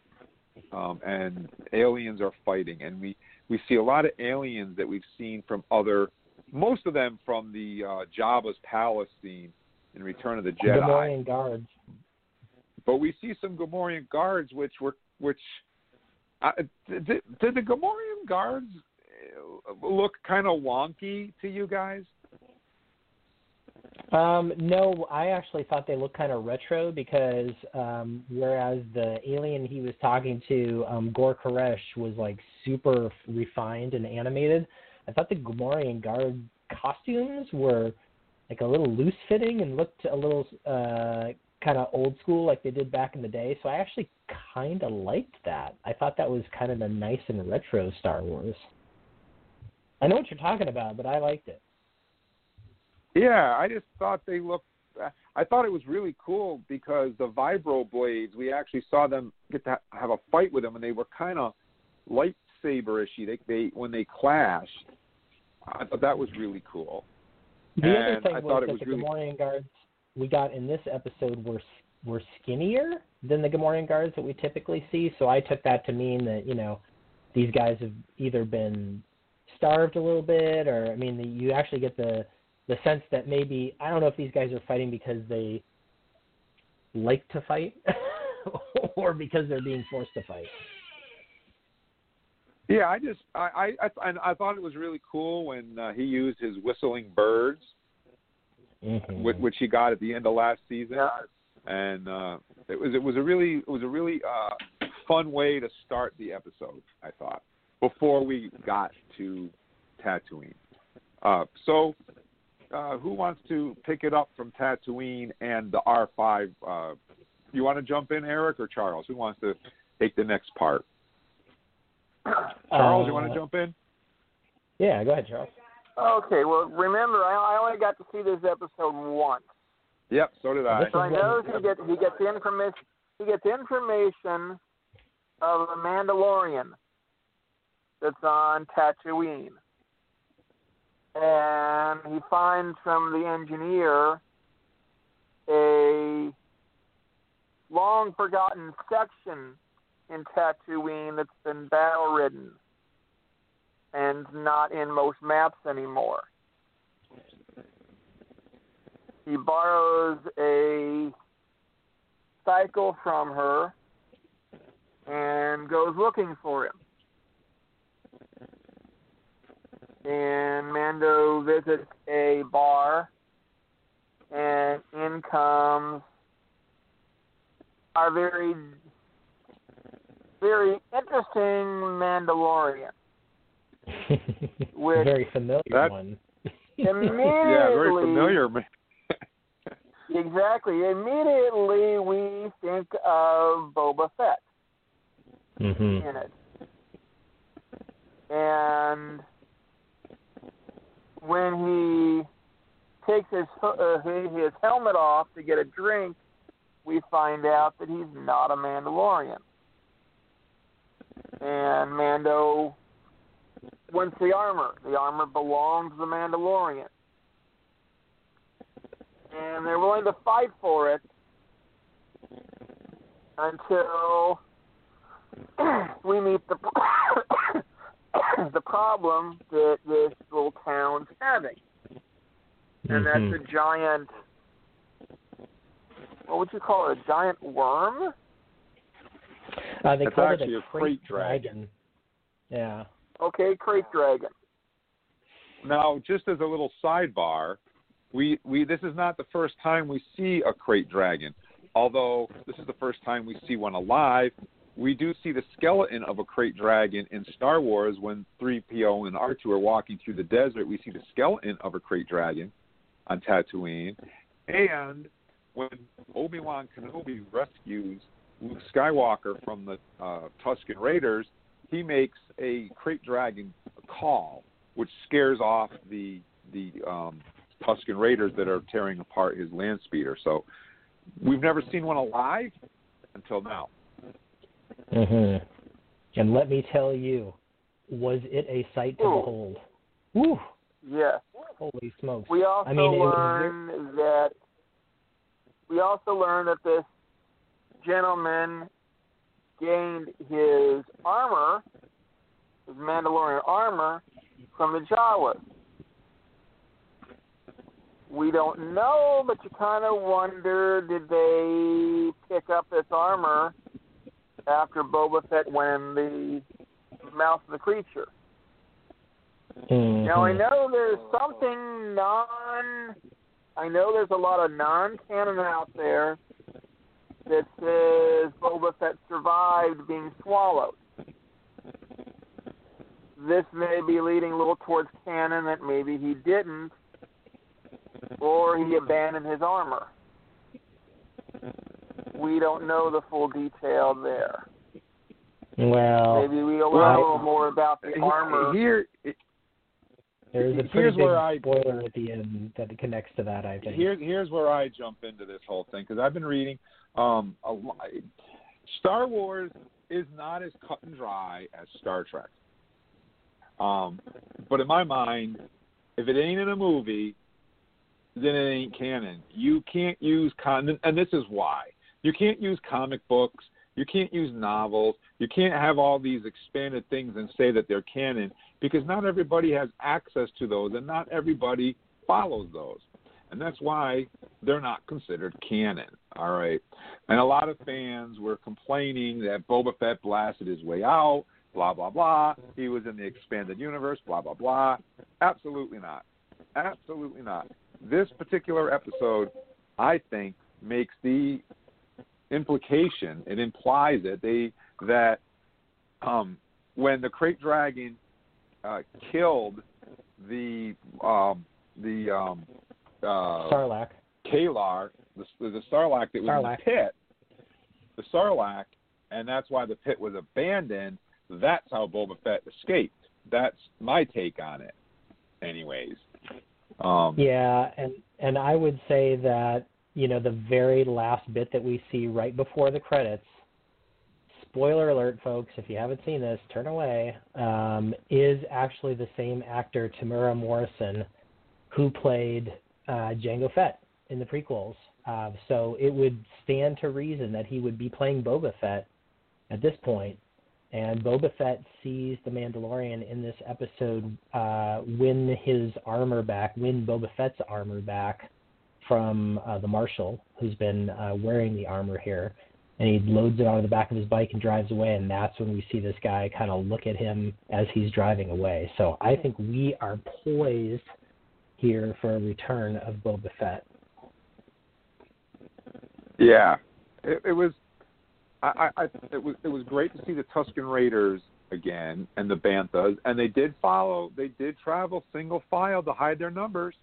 um, and aliens are fighting, and we we see a lot of aliens that we've seen from other most of them from the uh, Jabba's palace scene in Return of the Jedi. Gamorrean guards. But we see some Gamorrean guards, which were which uh, did, did the Gamorrean guards look kind of wonky to you guys? Um, no, I actually thought they looked kind of retro because um, whereas the alien he was talking to, um, Gor Koresh, was like super refined and animated, I thought the Gamorrean guard costumes were like a little loose fitting and looked a little uh, kind of old school like they did back in the day. So I actually kind of liked that. I thought that was kind of the nice and retro Star Wars. I know what you're talking about, but I liked it. Yeah, I just thought they looked. I thought it was really cool because the vibro blades. We actually saw them get to have a fight with them, and they were kind of lightsaber-ishy. They, they when they clashed. I thought that was really cool. The other And thing I was thought it that was the really- Gamorrean guards we got in this episode were were skinnier than the Gamorrean guards that we typically see. So I took that to mean that you know these guys have either been starved a little bit, or I mean, you actually get the the sense that maybe I don't know if these guys are fighting because they like to fight, or because they're being forced to fight. Yeah, I just I I I, and I thought it was really cool when uh, he used his whistling birds, Mm-hmm. which, which he got at the end of last season, and uh, it was it was a really it was a really uh, fun way to start the episode. I thought before we got to Tatooine. Uh, so, uh, who wants to pick it up from Tatooine and the R five? Uh, you want to jump in, Eric or Charles? Who wants to take the next part? Charles, you want to Uh, jump in? Yeah, go ahead, Charles. Okay, well, remember, I, I only got to see this episode once. Yep, so did I. So I know he gets he gets information he gets information of a Mandalorian that's on Tatooine, and he finds from the engineer a long forgotten section in Tatooine that's been battle ridden and not in most maps anymore. He borrows a cycle from her and goes looking for him. And Mando visits a bar, and in comes our very, very interesting Mandalorian. With Very familiar That- one. immediately, Yeah, very familiar. Exactly. Immediately, we think of Boba Fett Mm-hmm. in it, and when he takes his uh, his helmet off to get a drink, we find out that he's not a Mandalorian, and Mando wants the armor. The armor belongs to the Mandalorian and they're willing to fight for it until we meet the the problem that this little town's having, and Mhm. that's a giant. What would you call it? A giant worm? Uh, they It's called it a a krayt krayt dragon. Yeah. Okay, krayt dragon. Now, just as a little sidebar, we, we this is not the first time we see a krayt dragon. Although this is the first time we see one alive, we do see the skeleton of a krayt dragon in Star Wars when 3PO and R2 are walking through the desert. We see the skeleton of a krayt dragon. on Tatooine, and when Obi Wan Kenobi rescues Luke Skywalker from the uh, Tusken Raiders, he makes a krayt dragon call, which scares off the the um, Tusken Raiders that are tearing apart his land speeder. So we've never seen one alive until now. Mm-hmm. And let me tell you, was it a sight to Ooh. behold? Woo! Yes. Holy smokes! We also I mean, it was that we also learn that this gentleman gained his armor, his Mandalorian armor, from the Jawas. We don't know, but you kind of wonder did they pick up this armor after Boba Fett went in the mouth of the creature? Mhm. Now I know there's something non. I know there's a lot of non-canon out there that says Boba Fett survived being swallowed. This may be leading a little towards canon that maybe he didn't, or he abandoned his armor. We don't know the full detail there. Well, Maybe we'll learn well, a little more about the armor. Here, there's a pretty here's big where I- spoiler at the end that connects to that. I think. Here's here's where I jump into this whole thing because I've been reading. Um, a, lo- Star Wars is not as cut and dry as Star Trek. Um, but in my mind, if it ain't in a movie, then it ain't canon. You can't use con, and this is why you can't use comic books. You can't use novels. You can't have all these expanded things and say that they're canon because not everybody has access to those and not everybody follows those. And that's why they're not considered canon. All right. And a lot of fans were complaining that Boba Fett blasted his way out, blah, blah, blah. He was in the expanded universe, blah, blah, blah. Absolutely not. Absolutely not. This particular episode, I think, makes the implication, it implies it, they that um, when the Krayt Dragon uh, killed the um, the um, uh, Sarlacc. Kalar, the, the Sarlacc that was Sarlacc. in the pit, the Sarlacc, and that's why the pit was abandoned. That's how Boba Fett escaped. That's my take on it. Anyways, um, Yeah, and and I would say that you know the very last bit that we see right before the credits. Spoiler alert, folks! If you haven't seen this, turn away. Um, is actually the same actor Temuera Morrison, who played uh, Jango Fett in the prequels. Uh, so it would stand to reason that he would be playing Boba Fett at this point. And Boba Fett sees the Mandalorian in this episode uh, win his armor back, win Boba Fett's armor back from uh, the Marshal, who's been uh, wearing the armor here. And he loads it onto the back of his bike and drives away. And that's when we see this guy kind of look at him as he's driving away. So I think we are poised here for a return of Boba Fett. Yeah, it, it was. I, I, I, it was it was great to see the Tusken Raiders again and the Banthas, and they did follow. They did travel single file to hide their numbers.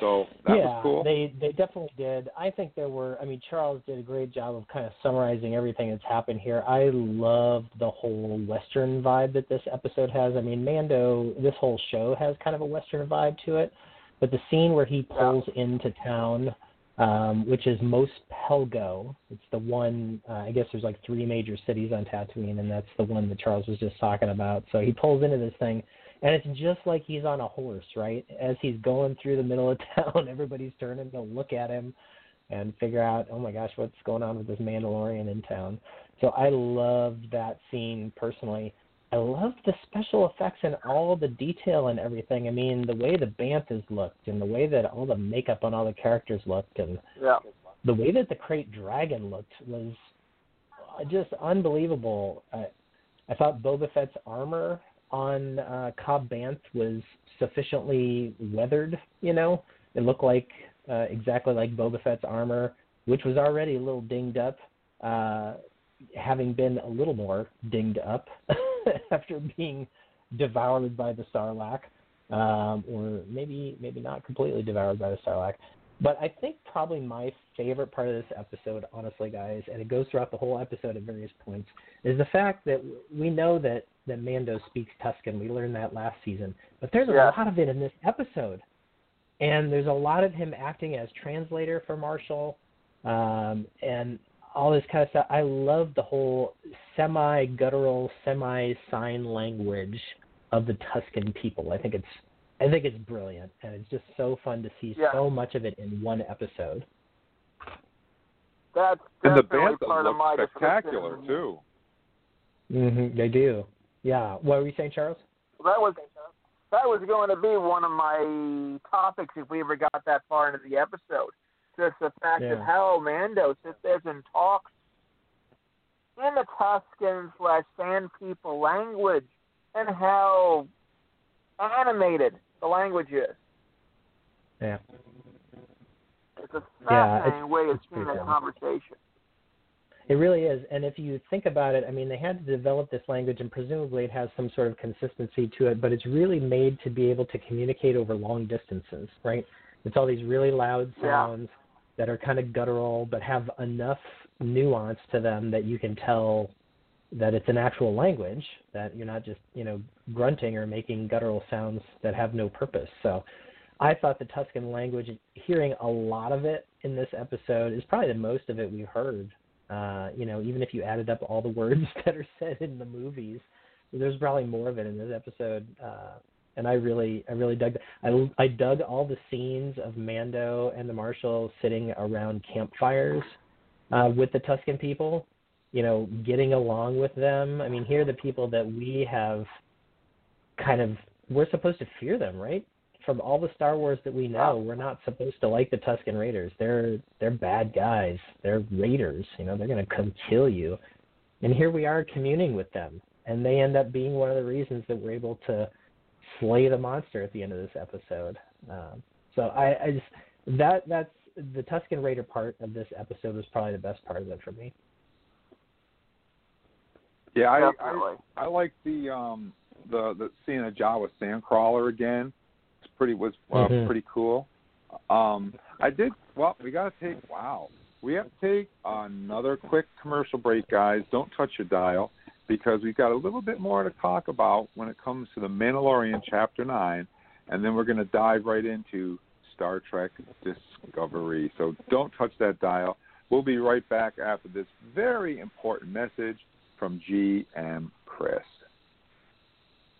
So that yeah, was cool. they they definitely did. I think there were. I mean, Charles did a great job of kind of summarizing everything that's happened here. I loved the whole Western vibe that this episode has. I mean, Mando, this whole show has kind of a Western vibe to it. But the scene where he pulls into town, um, which is Mos Pelgo, it's the one. Uh, I guess there's like three major cities on Tatooine, and that's the one that Charles was just talking about. So he pulls into this thing and it's just like he's on a horse, right? As he's going through the middle of town, everybody's turning to look at him and figure out, oh my gosh, what's going on with this Mandalorian in town. So I loved that scene personally. I loved the special effects and all the detail and everything. I mean, the way the Banthas looked and the way that all the makeup on all the characters looked and Yeah. the way that the Krayt Dragon looked was just unbelievable. I, I thought Boba Fett's armor on uh, Cobb Vanth was sufficiently weathered. You know, it looked like uh, exactly like Boba Fett's armor, which was already a little dinged up, uh, having been a little more dinged up after being devoured by the Sarlacc. um, or maybe maybe not completely devoured by the Sarlacc. But I think probably my favorite part of this episode, honestly, guys, and it goes throughout the whole episode at various points, is the fact that we know that that Mando speaks Tusken. We learned that last season, but there's a Yeah. lot of it in this episode, and there's a lot of him acting as translator for Marshall, um, and all this kind of stuff. I love the whole semi-guttural, semi-sign language of the Tusken people. I think it's I think it's brilliant, and it's just so fun to see Yeah. so much of it in one episode. That's And the definitely bantha part of my looks spectacular description. too. hmm They do. Yeah. What were you saying, Charles? That was that was going to be one of my topics if we ever got that far into the episode. Just the fact of how Mando sits there and talks in the Tusken slash Sand people language and how animated the language is. Yeah. It's a Yeah, fascinating it's- way of seeing that conversation. It really is. And if you think about it, I mean, they had to develop this language, and presumably it has some sort of consistency to it, but it's really made to be able to communicate over long distances, right? It's all these really loud Yeah. sounds that are kind of guttural, but have enough nuance to them that you can tell that it's an actual language, that you're not just, you know, grunting or making guttural sounds that have no purpose. So I thought the Tusken language, hearing a lot of it in this episode, is probably the most of it we've heard uh, you know, even if you added up all the words that are said in the movies, there's probably more of it in this episode. Uh, and I really, I really dug. I I dug all the scenes of Mando and the Marshal sitting around campfires uh, with the Tusken people. You know, getting along with them. I mean, here are the people that we have kind of. We're supposed to fear them, right? From all the Star Wars that we know, we're not supposed to like the Tusken Raiders. They're they're bad guys. They're raiders. You know, they're going to come kill you. And here we are communing with them, and they end up being one of the reasons that we're able to slay the monster at the end of this episode. Um, so I, I just that that's the Tusken Raider part of this episode was probably the best part of it for me. Yeah, I, Definitely. I I like the um the the seeing a Jawa sandcrawler again. Pretty was uh, Mhm. pretty cool. Um, I did well. We got to take wow. We have to take another quick commercial break, guys. Don't touch your dial because we've got a little bit more to talk about when it comes to the Mandalorian Chapter Nine, and then we're going to dive right into Star Trek Discovery. So don't touch that dial. We'll be right back after this very important message from GM Chris.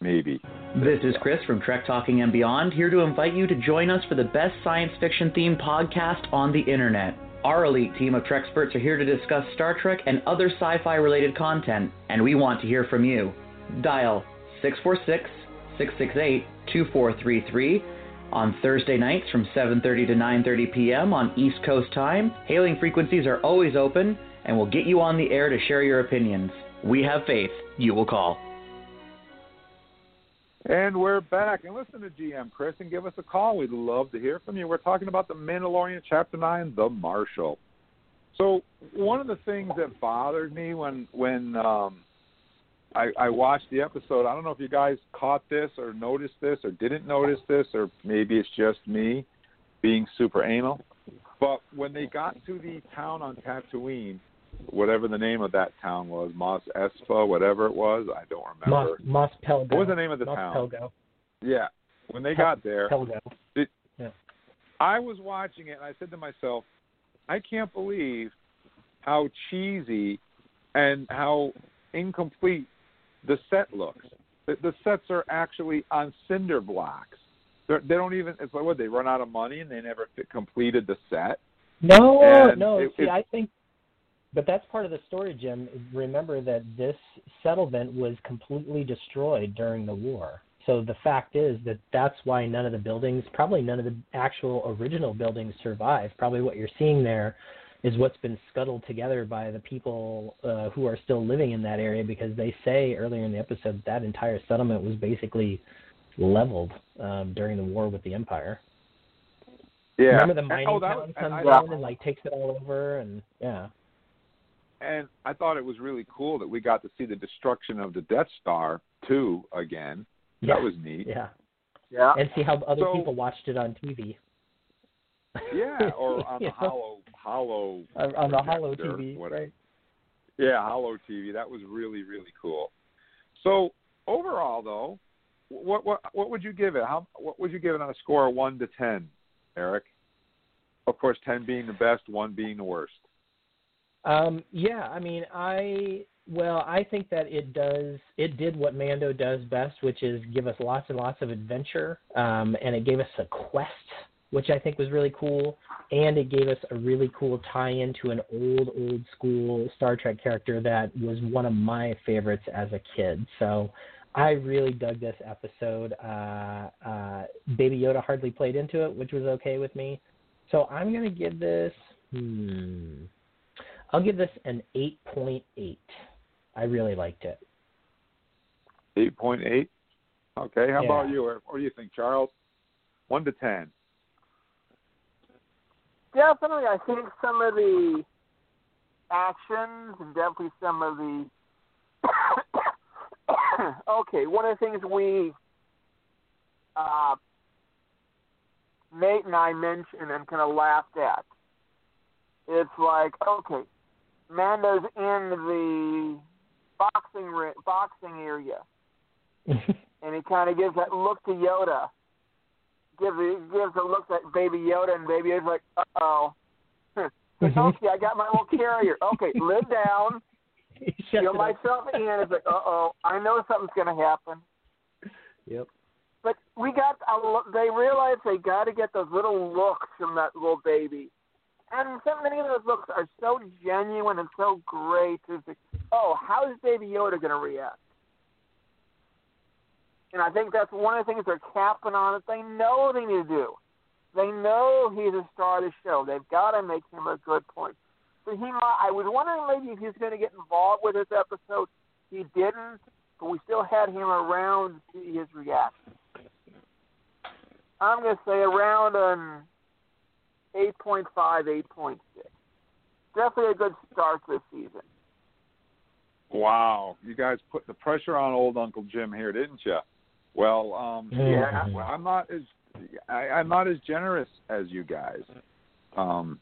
Maybe. This is Chris from Trek Talking and Beyond, here to invite you to join us for the best science fiction themed podcast on the internet. Our elite team of Trexperts are here to discuss Star Trek and other sci fi related content, and we want to hear from you. Dial 646 668 2433 on Thursday nights from 7:30 to 9:30 p.m. on East Coast time. Hailing frequencies are always open and will get you on the air to share your opinions. We have faith you will call. And we're back. And listen to GM Chris and give us a call. We'd love to hear from you. We're talking about the Mandalorian Chapter Nine, The Marshal. So one of the things that bothered me when when um, I, I watched the episode, I don't know if you guys caught this or noticed this or didn't notice this, or maybe it's just me being super anal. But when they got to the town on Tatooine, whatever the name of that town was, Mos Espa, whatever it was, I don't remember. Mos Pelgo. What was the name of the Mos town? Pelgo. Yeah. When they Pel- got there, Pelgo. it, Yeah. I was watching it and I said to myself, I can't believe how cheesy and how incomplete the set looks. The, the sets are actually on cinder blocks. They're, they don't even. It's like what they run out of money and they never fit, completed the set. No, And no. it- see, it- I think, but that's part of the story, Jim. Remember that this settlement was completely destroyed during the war. So the fact is that that's why none of the buildings, probably none of the actual original buildings survive. Probably what you're seeing there is what's been scuttled together by the people uh, who are still living in that area because they say earlier in the episode that entire settlement was basically leveled um, during the war with the Empire. Yeah. Remember the mining oh, town comes and I, down and like takes it all over and yeah. And I thought it was really cool that we got to see the destruction of the Death Star too again. Yeah. That was neat. Yeah. Yeah. and see how other So- people watched it on TV. Yeah, or on the hollow hollow On- on the hollow projector, TV, whatever. right? Yeah, hollow TV. That was really really cool. So overall, though, what what what would you give it? How what would you give it on a score of one to ten, Eric? Of course, ten being the best, one being the worst. Um, yeah, I mean, I well, I think that it does. It did what Mando does best, which is give us lots and lots of adventure, um, and it gave us a quest, which I think was really cool, and it gave us a really cool tie-in to an old, old school Star Trek character that was one of my favorites as a kid. So. I really dug this episode. Uh, uh, Baby Yoda hardly played into it, which was okay with me. So I'm going to give this. Hmm. I'll give this an 8.8. I really liked it. Eight point eight. Okay. How Yeah. about you? What do you think, Charles? One to ten. Definitely, I think some of the actions and definitely some of the. okay, one of the things we, uh, Nate and I mentioned and kind of laughed at. It's like, okay, Mando's in the boxing ri- boxing area, and he kind of gives that look to Yoda. Gives a, gives a look at Baby Yoda, and Baby Yoda's like, "Uh oh." okay, I got my little carrier. Okay, live down. Feel myself in. It's like, uh oh, I know something's gonna happen. Yep. But we got a they realized they got to get those little looks from that little baby, and so many of those looks are so genuine and so great. It's like, oh, how is Baby Yoda going to react? And I think that's one of the things they're capping on. That they know what they need to do. They know he's a star of the show. They've got to make him a good point. So he might. I was wondering maybe if he's going to get involved with this episode. He didn't, but we still had him around to see his reaction. I'm going to say around an 8.5, 8.6. Definitely a good start this season. Wow, you guys put the pressure on old Uncle Jim here, didn't you? Well, um, Yeah. I'm not as I, I'm not as generous as you guys. Um,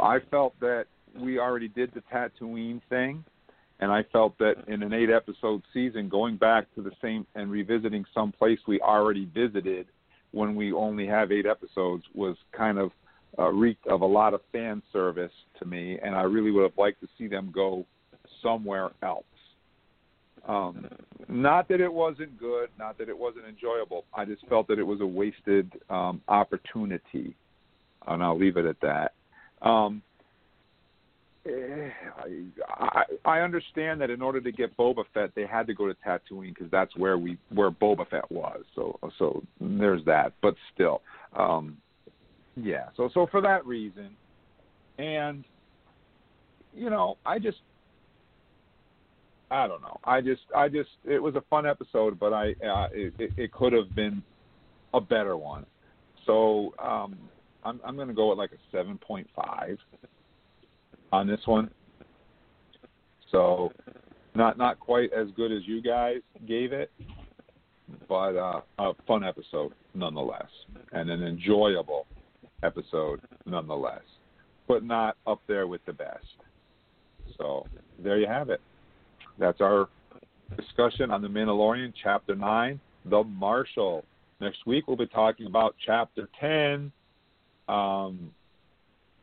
I felt that we already did the Tatooine thing, and I felt that in an eight episode season, going back to the same and revisiting some place we already visited when we only have eight episodes was kind of uh, reeked of a lot of fan service to me, and I really would have liked to see them go somewhere else. Um, not that it wasn't good, not that it wasn't enjoyable. I just felt that it was a wasted um, opportunity, and I'll leave it at that. Um, I, I understand that in order to get Boba Fett, they had to go to Tatooine because that's where we where Boba Fett was. So so there's that. But still, um, yeah. So so for that reason, and you know, I just I don't know. I just I just it was a fun episode, but I uh, it, it, it could have been a better one. So um, I'm I'm going to go with like a 7.5 on this one. So not not quite as good as you guys gave it, but uh, a fun episode nonetheless, and an enjoyable episode nonetheless, but not up there with the best. So there you have it. That's our discussion on the Mandalorian, Chapter Nine, The Marshal. Next week we'll be talking about Chapter Ten. Um,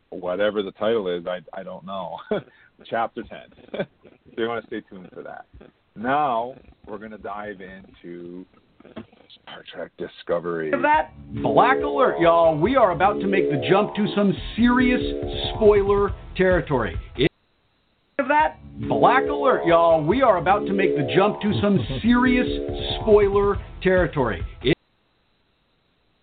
whatever the title is, I I don't know. Chapter Ten. so you want to stay tuned for that. Now we're going to dive into Star Trek Discovery. that? Black alert, y'all. We are about to make the jump to some serious spoiler territory. If of that? Black alert, y'all. We are about to make the jump to some serious spoiler territory. If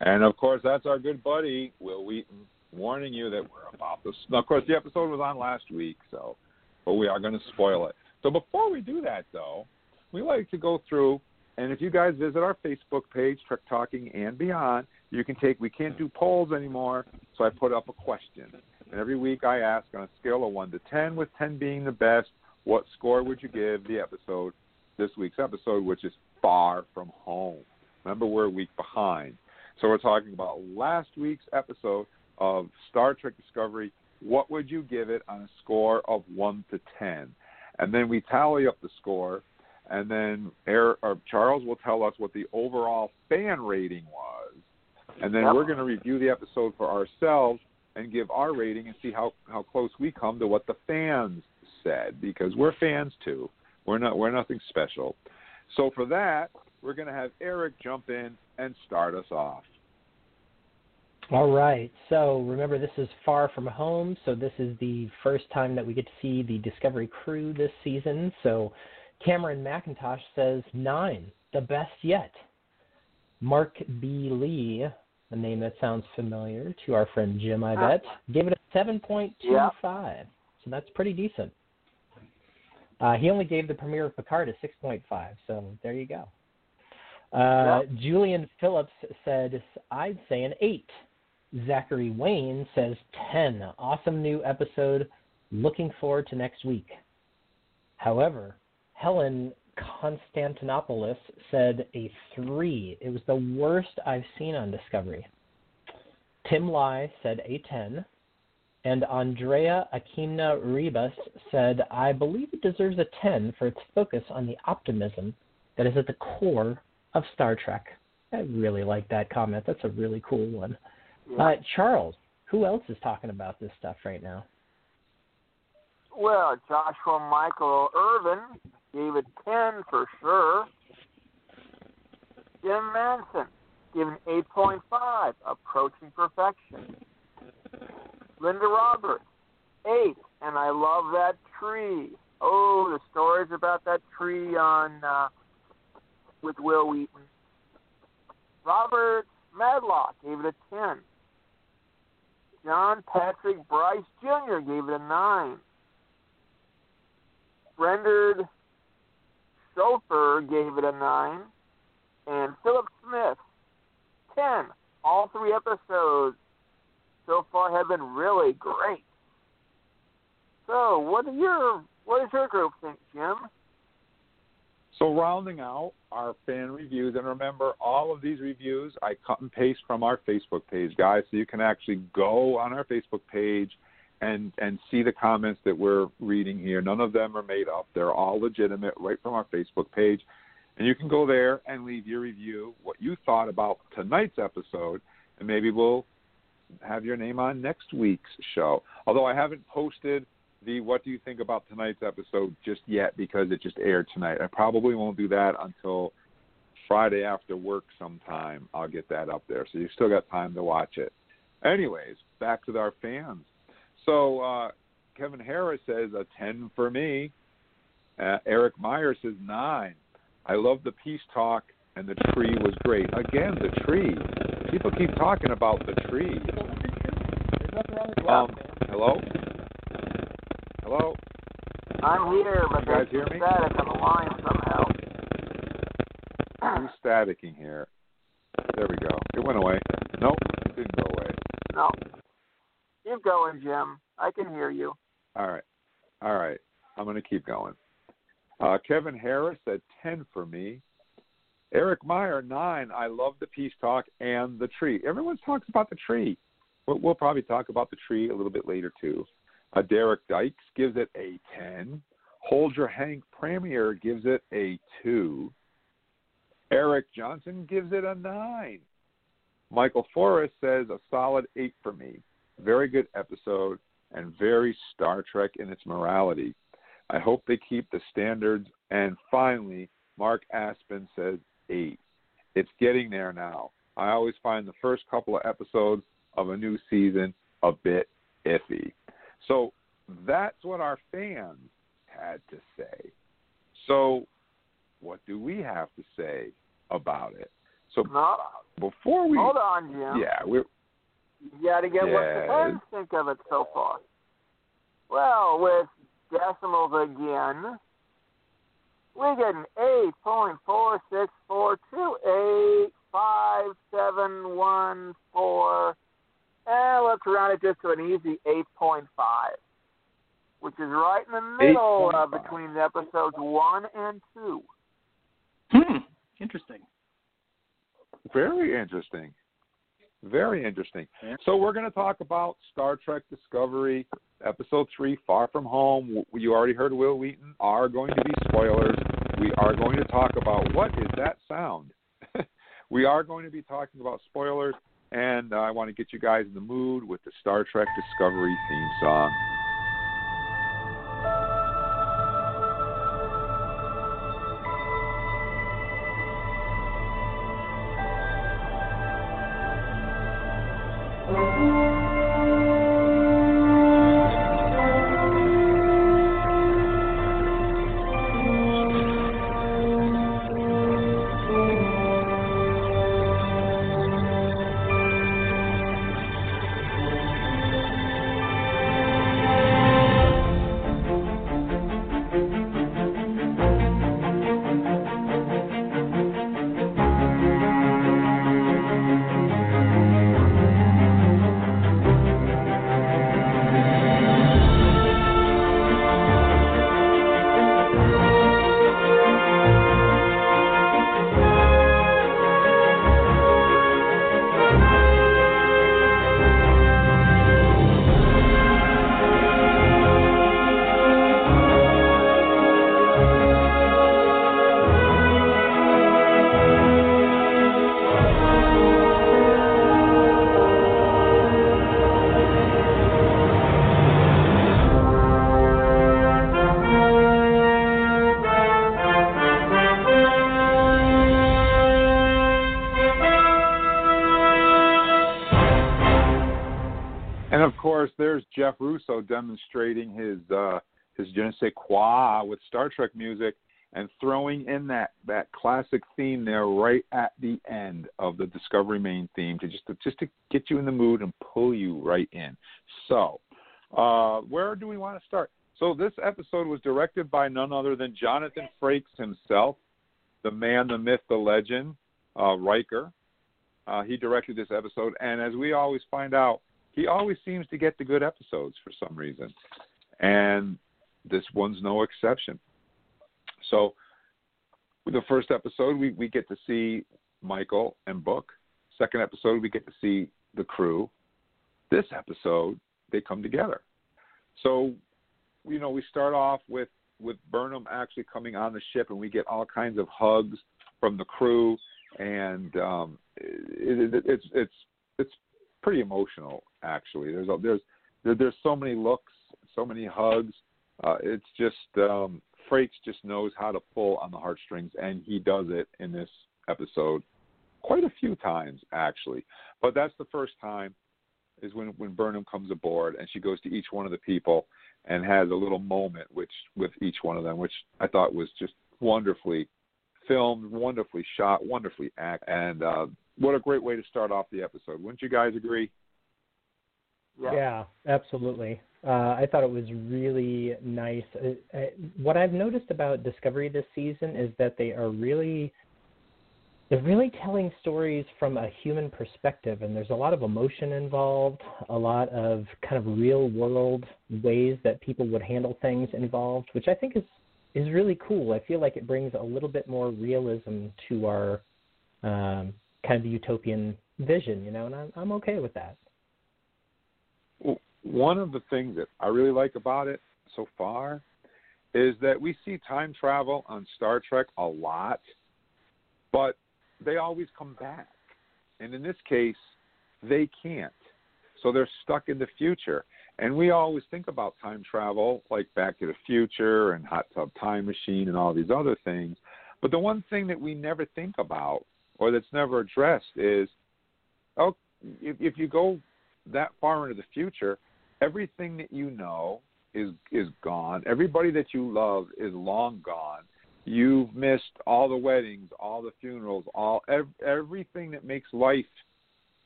And of course, that's our good buddy Wil Wheaton warning you that we're about to. Now, of course, the episode was on last week, so but we are going to spoil it. So before we do that, though, we like to go through. And if you guys visit our Facebook page, Trek Talking and Beyond, you can take. We can't do polls anymore, so I put up a question. And every week I ask on a scale of one to ten, with ten being the best, what score would you give the episode, this week's episode, which is Far From Home. Remember, we're a week behind. So we're talking about last week's episode of Star Trek Discovery. What would you give it on a score of 1 to 10? And then we tally up the score, and then Air, or Charles will tell us what the overall fan rating was. And then we're going to review the episode for ourselves and give our rating and see how, how close we come to what the fans said because we're fans too. We're not we're nothing special. So for that, we're going to have Eric jump in and start us off. All right. So remember, this is far from home. So this is the first time that we get to see the Discovery crew this season. So Cameron McIntosh says nine, the best yet. Mark B. Lee, a name that sounds familiar to our friend Jim, I bet, gave it a 7.25. So that's pretty decent. Uh, he only gave the premiere of Picard a 6.5. So there you go. Uh, Julian Phillips said, I'd say an 8. Zachary Wayne says 10. Awesome new episode. Looking forward to next week. However, Helen Constantinopoulos said a 3. It was the worst I've seen on Discovery. Tim Lai said a 10. And Andrea Akimna Ribas said, I believe it deserves a 10 for its focus on the optimism that is at the core of Star Trek. I really like that comment. That's a really cool one. Uh, Charles, who else is talking about this stuff right now? Well, Joshua Michael Irvin gave it 10 for sure. Jim Manson gave an 8.5, approaching perfection. Linda Roberts, 8, and I love that tree. Oh, the stories about that tree on uh, with Wil Wheaton. Robert Madlock gave it a 10. John Patrick Bryce Jr. gave it a 9. Brendan Schofer gave it a 9. And Philip Smith, 10. All three episodes so far have been really great. So, what do your what does your group think, Jim? So rounding out our fan reviews, and remember, all of these reviews I cut and paste from our Facebook page, guys. So you can actually go on our Facebook page and and see the comments that we're reading here. None of them are made up; they're all legitimate, right from our Facebook page. And you can go there and leave your review, what you thought about tonight's episode, and maybe we'll have your name on next week's show. Although I haven't posted the what do you think about tonight's episode just yet because it just aired tonight. I probably won't do that until Friday after work sometime. I'll get that up there. So you still got time to watch it. Anyways, back to our fans. So uh, Kevin Harris says a 10 for me. Uh, Eric Meyer says 9. I love the peace talk and the tree was great. Again, the tree. People keep talking about the tree. Um, hello? Hello? I'm here, but You guys there's hear me? static on the line somehow. Who's staticking here? There we go. It went away. Nope, it didn't go away. No. Keep going, Jim. I can hear you. All right. All right. I'm going to keep going. Uh, Kevin Harris said 10 for me. Eric Meyer, 9. I love the peace talk and the tree. Everyone talks about the tree. We'll, we'll probably talk about the tree a little bit later, too. Derek Dykes gives it a 10. Holger Hank Premier gives it a 2. Eric Johnson gives it a 9. Michael Forrest says a solid 8 for me. Very good episode and very Star Trek in its morality. I hope they keep the standards. And finally, Mark Aspen says 8. It's getting there now. I always find the first couple of episodes of a new season a bit iffy. So that's what our fans had to say. So, what do we have to say about it? So, before we. Hold on, Jim. Yeah, we're. You got to get what the fans think of it so far. Well, with decimals again, we get an eight point four six four two eight five seven one four, and let's round it just to an easy eight point five, which is right in the middle uh, between episodes one and two. Hmm. Interesting. Very interesting. Very interesting. So we're going to talk about Star Trek Discovery, Episode Three, Far From Home. You already heard Will Wheaton. Are going to be spoilers. We are going to talk about what is that sound. we are going to be talking about spoilers, and uh, I want to get you guys in the mood with the Star Trek Discovery theme song. Jeff Russo demonstrating his uh, his je ne sais quoi with Star Trek music and throwing in that that classic theme there right at the end of the Discovery main theme to just to, just to get you in the mood and pull you right in. So, uh, where do we want to start? So this episode was directed by none other than Jonathan Frakes himself, the man, the myth, the legend, uh, Riker. Uh, he directed this episode, and as we always find out, he always seems to get the good episodes for some reason, and this one's no exception. So, with the first episode, we, we get to see Michael and Book. Second episode, we get to see the crew. This episode, they come together. So, you know, we start off with with Burnham actually coming on the ship, and we get all kinds of hugs from the crew, and um, it, it, it's it's it's pretty emotional actually. There's a, there's there, there's so many looks, so many hugs. Uh, it's just um, Frakes just knows how to pull on the heartstrings, and he does it in this episode quite a few times actually. But that's the first time is when when Burnham comes aboard and she goes to each one of the people and has a little moment which with each one of them, which I thought was just wonderfully filmed, wonderfully shot, wonderfully act, and uh, what a great way to start off the episode. Wouldn't you guys agree? Yeah, absolutely. Uh, I thought it was really nice. Uh, uh, what I've noticed about Discovery this season is that they are really they're really telling stories from a human perspective and there's a lot of emotion involved a lot of kind of real world ways that people would handle things involved which i think is is really cool i feel like it brings a little bit more realism to our um, kind of a utopian vision you know and i'm, I'm okay with that Well, one of the things that I really like about it so far is that we see time travel on Star Trek a lot, but they always come back. And in this case, they can't. So they're stuck in the future. And we always think about time travel like Back to the Future and Hot Tub Time Machine and all these other things. But the one thing that we never think about or that's never addressed is oh, if, if you go that far into the future, everything that you know is is gone. Everybody that you love is long gone. You've missed all the weddings, all the funerals, all ev- everything that makes life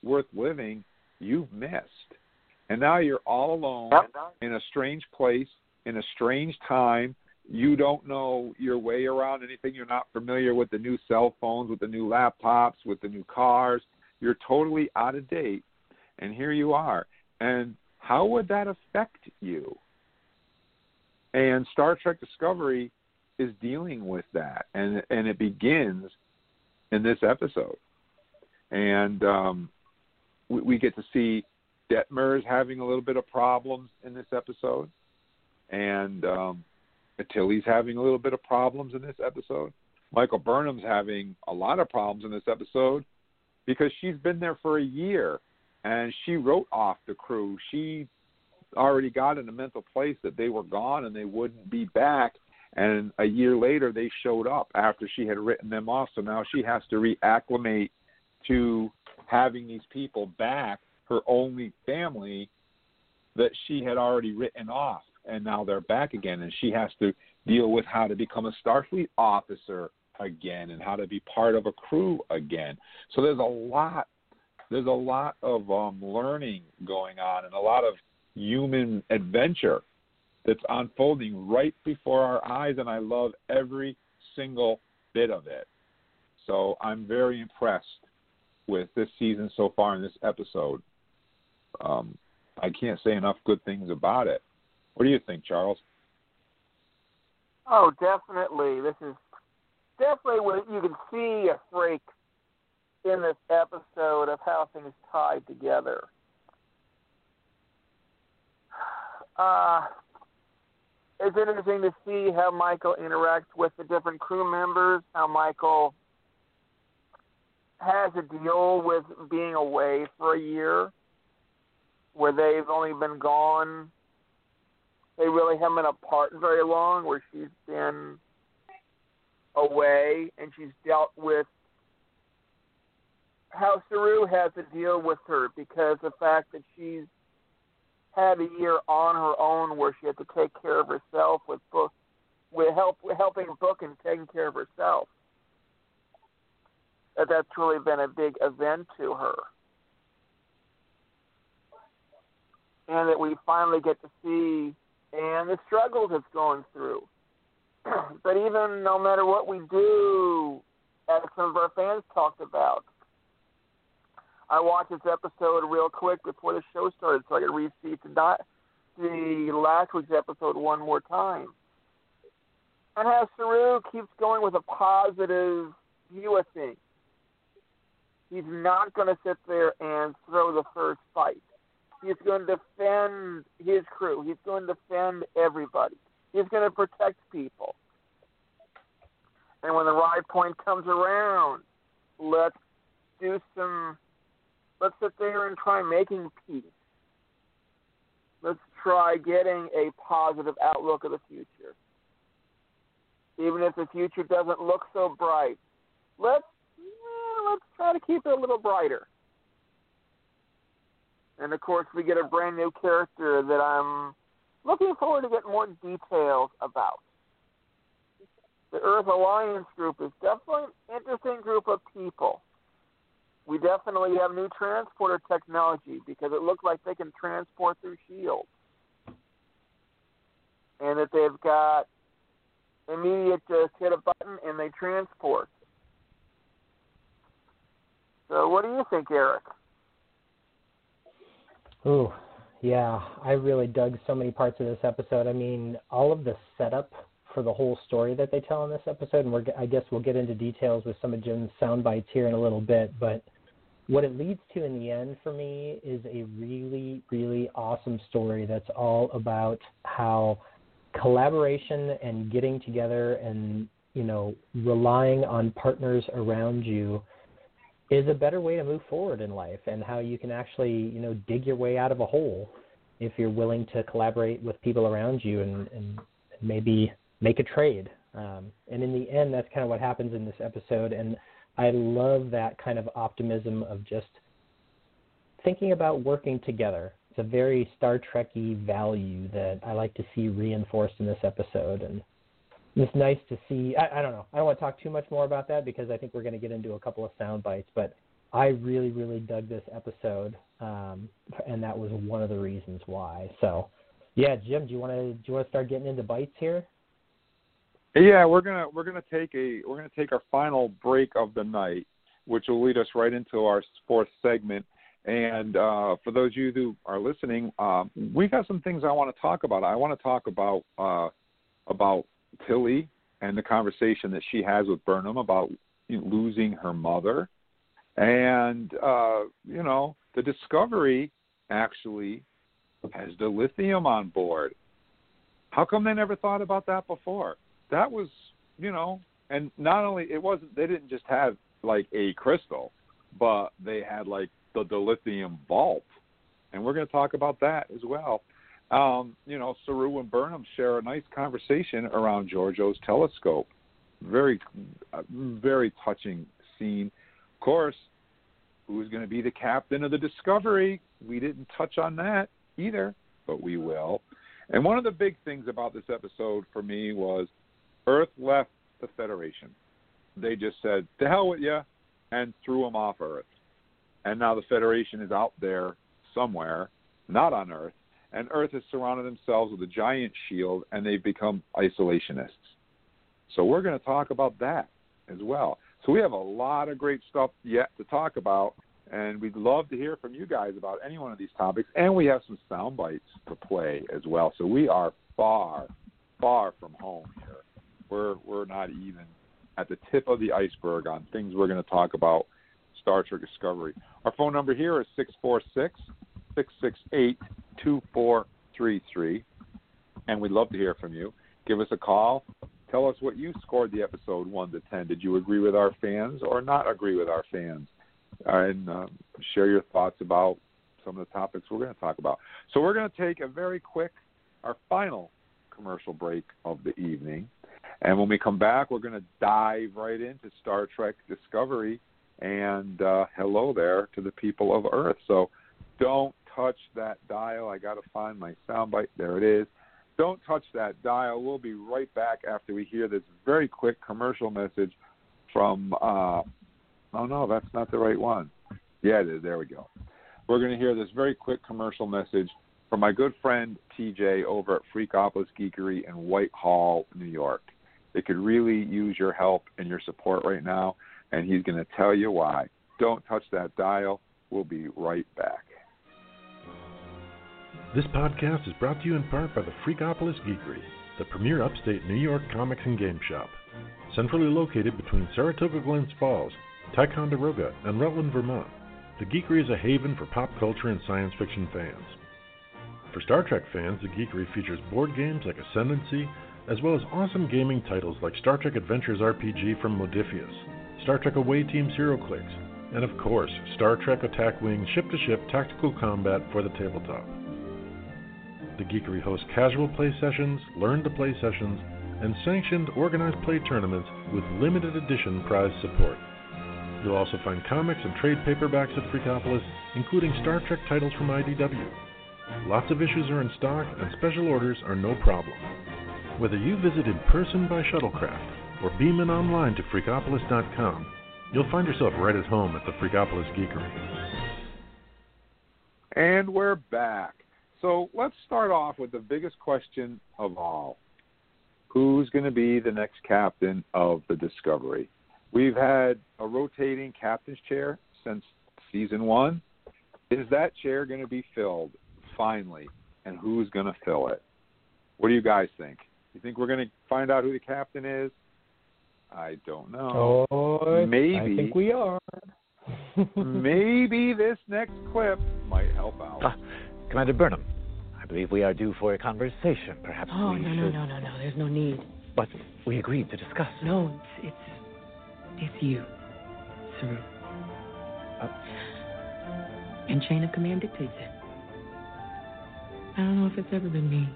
worth living. You've missed, and now you're all alone in a strange place, in a strange time. You don't know your way around anything. You're not familiar with the new cell phones, with the new laptops, with the new cars. You're totally out of date, and here you are. And how would that affect you? And Star Trek Discovery is dealing with that, and and it begins in this episode. and um, we, we get to see Detmer's having a little bit of problems in this episode, and um, Tilly's having a little bit of problems in this episode. Michael Burnham's having a lot of problems in this episode because she's been there for a year and she wrote off the crew. She already got in a mental place that they were gone and they wouldn't be back. And a year later, they showed up after she had written them off. So now she has to reacclimate to having these people back, her only family that she had already written off. And now they're back again. And she has to deal with how to become a Starfleet officer again and how to be part of a crew again. So there's a lot there's a lot of um, learning going on and a lot of human adventure that's unfolding right before our eyes and I love every single bit of it. So I'm very impressed with this season so far in this episode. Um, I can't say enough good things about it. What do you think, Charles? Oh, definitely. This is definitely what you can see a freak in this episode of how things tied together. Uh, it's interesting to see how Michael interacts with the different crew members, how Michael has a deal with being away for a year, where they've only been gone. They really haven't been apart very long, where she's been away and she's dealt with how Saru has to deal with her because the fact that she's had a year on her own where she had to take care of herself with book with help with helping book and taking care of herself. That that's really been a big event to her. And that we finally get to see and the struggles it's going through. but even no matter what we do, as some of our fans talked about, I watched this episode real quick before the show started so I could read the, the last week's episode one more time. And how Saru keeps going with a positive view of things. He's not going to sit there and throw the first fight. He's going to defend his crew. He's going to defend everybody. He's going to protect people. And when the right point comes around, let's do some let's sit there and try making peace. Let's try getting a positive outlook of the future. Even if the future doesn't look so bright, let's yeah, let's try to keep it a little brighter. And of course, we get a brand new character that I'm looking forward to getting more details about. The Earth Alliance group is definitely an interesting group of people we definitely have new transporter technology because it looks like they can transport through shields. And that they've got immediate just hit a button and they transport. So what do you think, Eric? Ooh, yeah, I really dug so many parts of this episode. I mean, all of the setup for the whole story that they tell in this episode, and we're, I guess we'll get into details with some of Jim's sound bites here in a little bit, but what it leads to in the end for me is a really, really awesome story that's all about how collaboration and getting together and, you know, relying on partners around you is a better way to move forward in life and how you can actually, you know, dig your way out of a hole if you're willing to collaborate with people around you and, and maybe make a trade. Um, and in the end, that's kind of what happens in this episode. And I love that kind of optimism of just thinking about working together. It's a very Star Trekky value that I like to see reinforced in this episode, and it's nice to see. I, I don't know. I don't want to talk too much more about that because I think we're going to get into a couple of sound bites, but I really, really dug this episode, um, and that was one of the reasons why. So, yeah, Jim, do you want to do you want to start getting into bites here? Yeah, we're gonna we're gonna take a we're gonna take our final break of the night, which will lead us right into our fourth segment. And uh, for those of you who are listening, um, we got some things I want to talk about. I want to talk about uh, about Tilly and the conversation that she has with Burnham about losing her mother, And uh, you know, the Discovery actually has dilithium on board. How come they never thought about that before? That was, you know, and not only it wasn't they didn't just have like a crystal, but they had like the dilithium vault, and we're going to talk about that as well. Um, you know, Saru and Burnham share a nice conversation around Georgiou's telescope. Very, uh, very touching scene. Of course, who's going to be the captain of the Discovery? We didn't touch on that either, but we will. And one of the big things about this episode for me was Earth left the Federation. They just said, "To hell with you," and threw them off Earth. And now the Federation is out there somewhere, not on Earth, and Earth has surrounded themselves with a giant shield, and they've become isolationists. So we're going to talk about that as well. So we have a lot of great stuff yet to talk about, and we'd love to hear from you guys about any one of these topics. And we have some sound bites to play as well. So we are far, far from home here. We're we're not even at the tip of the iceberg on things we're going to talk about Star Trek Discovery. Our phone number here is 646 668 2433. And we'd love to hear from you. Give us a call. Tell us what you scored the episode 1 to 10. Did you agree with our fans or not agree with our fans? And uh, share your thoughts about some of the topics we're going to talk about. So, we're going to take a very quick, our final commercial break of the evening. And when we come back, we're going to dive right into Star Trek Discovery. And uh, hello there to the people of Earth. So don't touch that dial. I got to find my soundbite. There it is. Don't touch that dial. We'll be right back after we hear this very quick commercial message from. Uh, oh no, that's not the right one. Yeah, it is. There we go. We're going to hear this very quick commercial message from my good friend TJ over at Freakopolis Geekery in Whitehall, New York. They could really use your help and your support right now, and he's going to tell you why. Don't touch that dial. We'll be right back. This podcast is brought to you in part by the Freakopolis Geekery, the premier upstate New York comics and game shop. Centrally located between Saratoga Glens Falls, Ticonderoga, and Rutland, Vermont, the Geekery is a haven for pop culture and science fiction fans. For Star Trek fans, the Geekery features board games like Ascendancy, as well as awesome gaming titles like Star Trek Adventures RPG from Modiphius, Star Trek Away Team's HeroClix, and of course, Star Trek Attack Wing ship to ship tactical combat for the tabletop. The Geekery hosts casual play sessions, learn to play sessions, and sanctioned organized play tournaments with limited edition prize support. You'll also find comics and trade paperbacks at Freakopolis, including Star Trek titles from IDW. Lots of issues are in stock, and special orders are no problem. Whether you visit in person by shuttlecraft or beam in online to Freakopolis.com, you'll find yourself right at home at the Freakopolis Geekery. And we're back. So let's start off with the biggest question of all Who's going to be the next captain of the Discovery? We've had a rotating captain's chair since season one. Is that chair going to be filled finally? And who's going to fill it? What do you guys think? You think we're going to find out who the captain is? I don't know. Oh, maybe. I think we are. maybe this next clip might help out. Uh, Commander Burnham, I believe we are due for a conversation. Perhaps Oh, we no, should... no, no, no, no. There's no need. But we agreed to discuss. No, it's it's, it's you, Saru. Uh, and chain of command dictates it. I don't know if it's ever been me.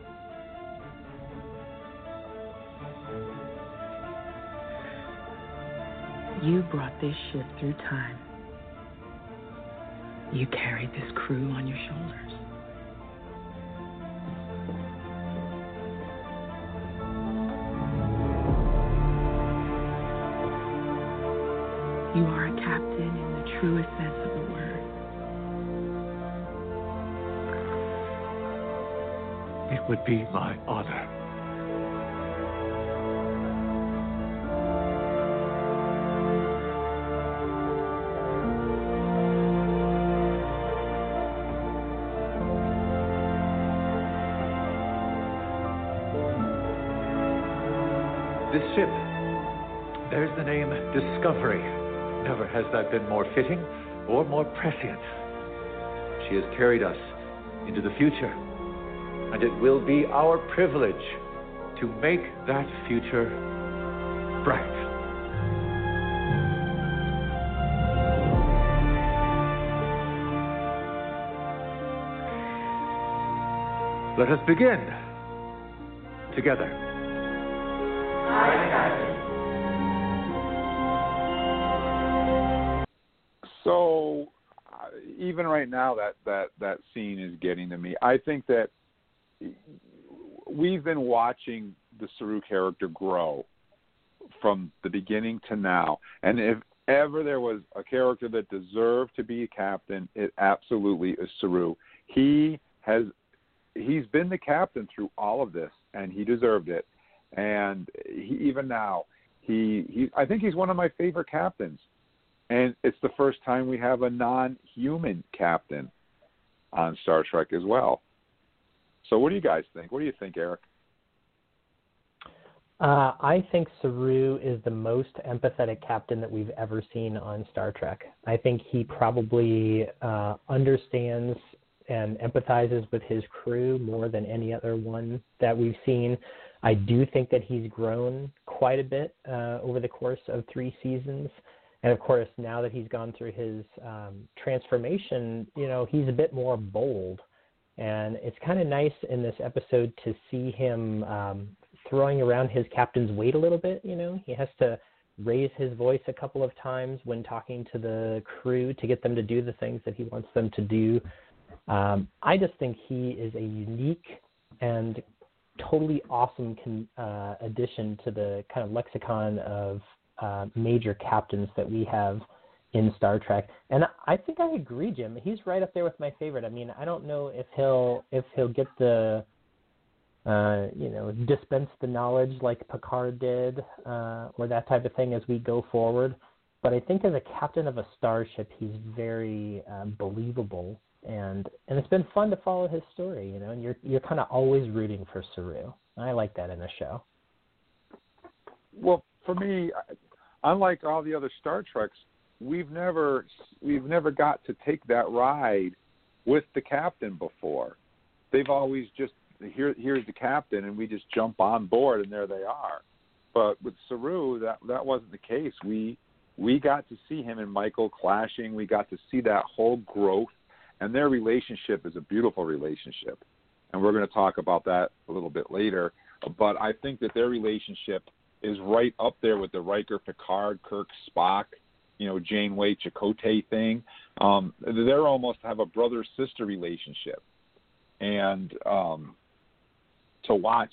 You brought this ship through time. You carried this crew on your shoulders. You are a captain in the truest sense of the word. It would be my honor. This ship bears the name Discovery. Has that been more fitting or more prescient. She has carried us into the future, and it will be our privilege to make that future bright. Let us begin together. Even right now, that that that scene is getting to me. I think that we've been watching the Saru character grow from the beginning to now, and if ever there was a character that deserved to be a captain, it absolutely is Saru. He has he's been the captain through all of this, and he deserved it. And he, even now, he he I think he's one of my favorite captains and it's the first time we have a non-human captain on Star Trek as well. So, what do you guys think? What do you think, Eric? Uh, I think Saru is the most empathetic captain that we've ever seen on Star Trek. I think he probably uh, understands and empathizes with his crew more than any other one that we've seen. I do think that he's grown quite a bit uh, over the course of three seasons. And of course, now that he's gone through his um, transformation, you know, he's a bit more bold. And it's kind of nice in this episode to see him um, throwing around his captain's weight a little bit. You know, he has to raise his voice a couple of times when talking to the crew to get them to do the things that he wants them to do. Um, I just think he is a unique and totally awesome con- uh, addition to the kind of lexicon of uh, major captains that we have in Star Trek. And I think I agree, Jim. He's right up there with my favorite. I mean, I don't know if he'll if he'll get the uh, you know dispense the knowledge like Picard did uh, or that type of thing as we go forward. But I think as a captain of a starship, he's very uh, believable, and and it's been fun to follow his story. You know, and you're you're kind of always rooting for Saru. I like that in a show. Well, for me, unlike all the other Star Treks, we've never we've never got to take that ride with the captain before. They've always just here here's the captain and we just jump on board and there they are. But with Saru that that wasn't the case. We we got to see him and Michael clashing. We got to see that whole growth and their relationship is a beautiful relationship. And we're going to talk about that a little bit later. But I think that their relationship is right up there with the Riker, Picard, Kirk, Spock, you know, Janeway, Chakotay thing. Um, they're almost have a brother sister relationship, and um, to watch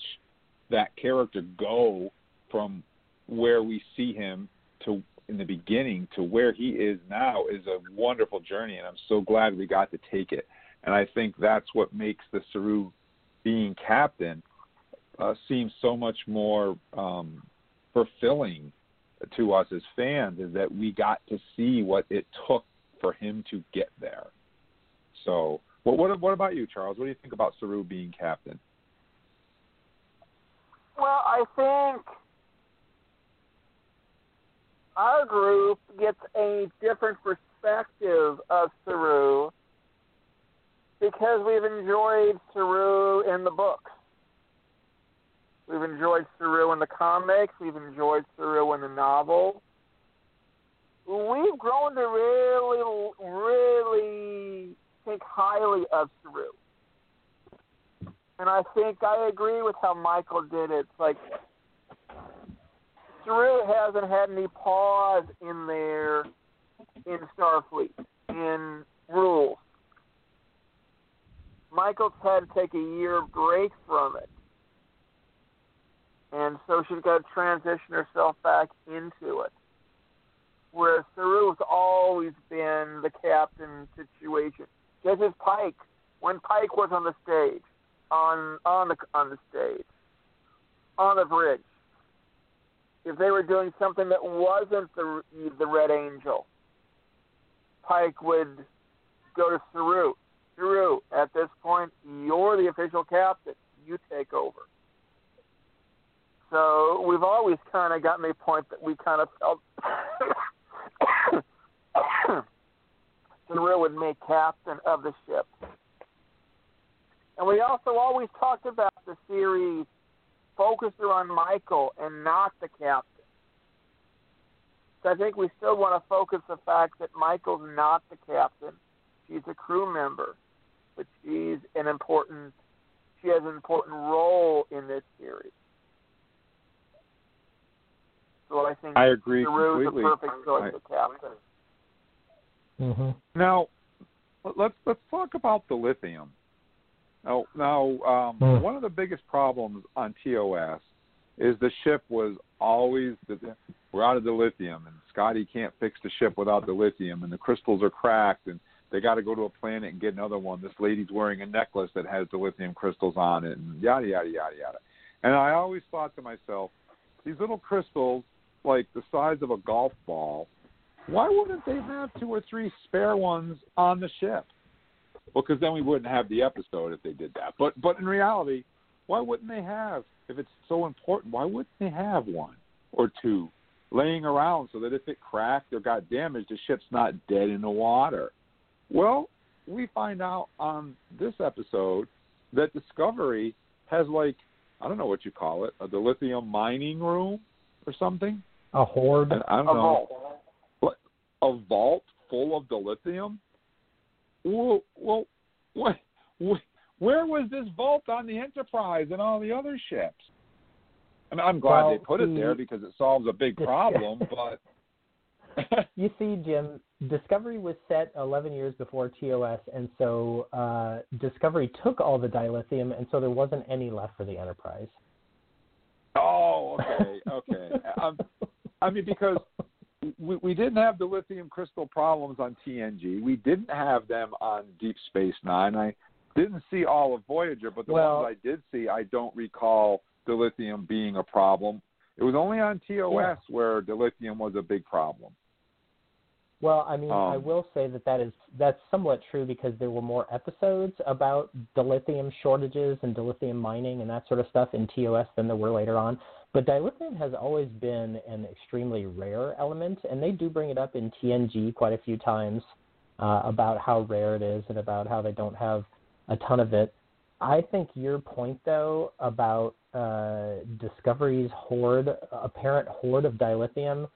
that character go from where we see him to in the beginning to where he is now is a wonderful journey, and I'm so glad we got to take it. And I think that's what makes the Saru being captain uh, seem so much more um, fulfilling to us as fans is that we got to see what it took for him to get there. So, what what, what about you, Charles? What do you think about Saru being captain? Well, I think our group gets a different perspective of Saru because we've enjoyed Saru in the books. We've enjoyed Saru in the comics. We've enjoyed Saru in the novel. We've grown to really, really think highly of Saru. And I think I agree with how Michael did it. Like Saru hasn't had any pause in there in Starfleet, in rules. Michael's had to take a year break from it and so she's got to transition herself back into it. Whereas Saru's always been the captain situation. Just as Pike, when Pike was on the stage, on on the on the stage, on the bridge, if they were doing something that wasn't the the Red Angel, Pike would go to Saru. Saru, at this point, you're the official captain. You take over. So we've always kind of gotten a point that we kind of felt Saru would make captain of the ship. And we also always talked about the series focused on Michael and not the captain. So I think we still want to focus the fact that Michael's not the captain. She's a crew member, but she's an important she has an important role in this series. So I think I agree Saru's completely. the perfect choice I- captain. Mm-hmm. Now, let's let's talk about dilithium. Now, now um, Hmm. one of the biggest problems on TOS is the ship was always the, we're out of dilithium, and Scotty can't fix the ship without dilithium, and the crystals are cracked, and they got to go to a planet and get another one. This lady's wearing a necklace that has dilithium crystals on it, and yada yada yada yada. And I always thought to myself, these little crystals, like the size of a golf ball, why wouldn't they have two or three spare ones on the ship? Because then we wouldn't have the episode if they did that. But but in reality, why wouldn't they have? If it's so important, why wouldn't they have one or two laying around so that if it cracked or got damaged, the ship's not dead in the water? Well, we find out on this episode that Discovery has like I don't know what you call it, a dilithium mining room or something. A. I don't A know vault. a vault full of dilithium? Well, well, what, wh- where was this vault on the Enterprise and all the other ships? I mean, I'm glad Well, they put it there because it solves a big problem. but you see, Jim, Discovery was set 11 years before TOS, and so uh, Discovery took all the dilithium, and so there wasn't any left for the Enterprise. oh, okay, okay. um, I mean, because we, we didn't have dilithium crystal problems on TNG. We didn't have them on Deep Space Nine. I didn't see all of Voyager, but the Well- ones I did see, I don't recall dilithium being a problem. It was only on TOS Yeah. where dilithium was a big problem. Well, I mean, I Um, will say that that is that's somewhat true because there were more episodes about dilithium shortages and dilithium mining and that sort of stuff in TOS than there were later on. But dilithium has always been an extremely rare element, and they do bring it up in TNG quite a few times uh, about how rare it is and about how they don't have a ton of it. I think your point, though, about uh, Discovery's hoard, apparent hoard of dilithium,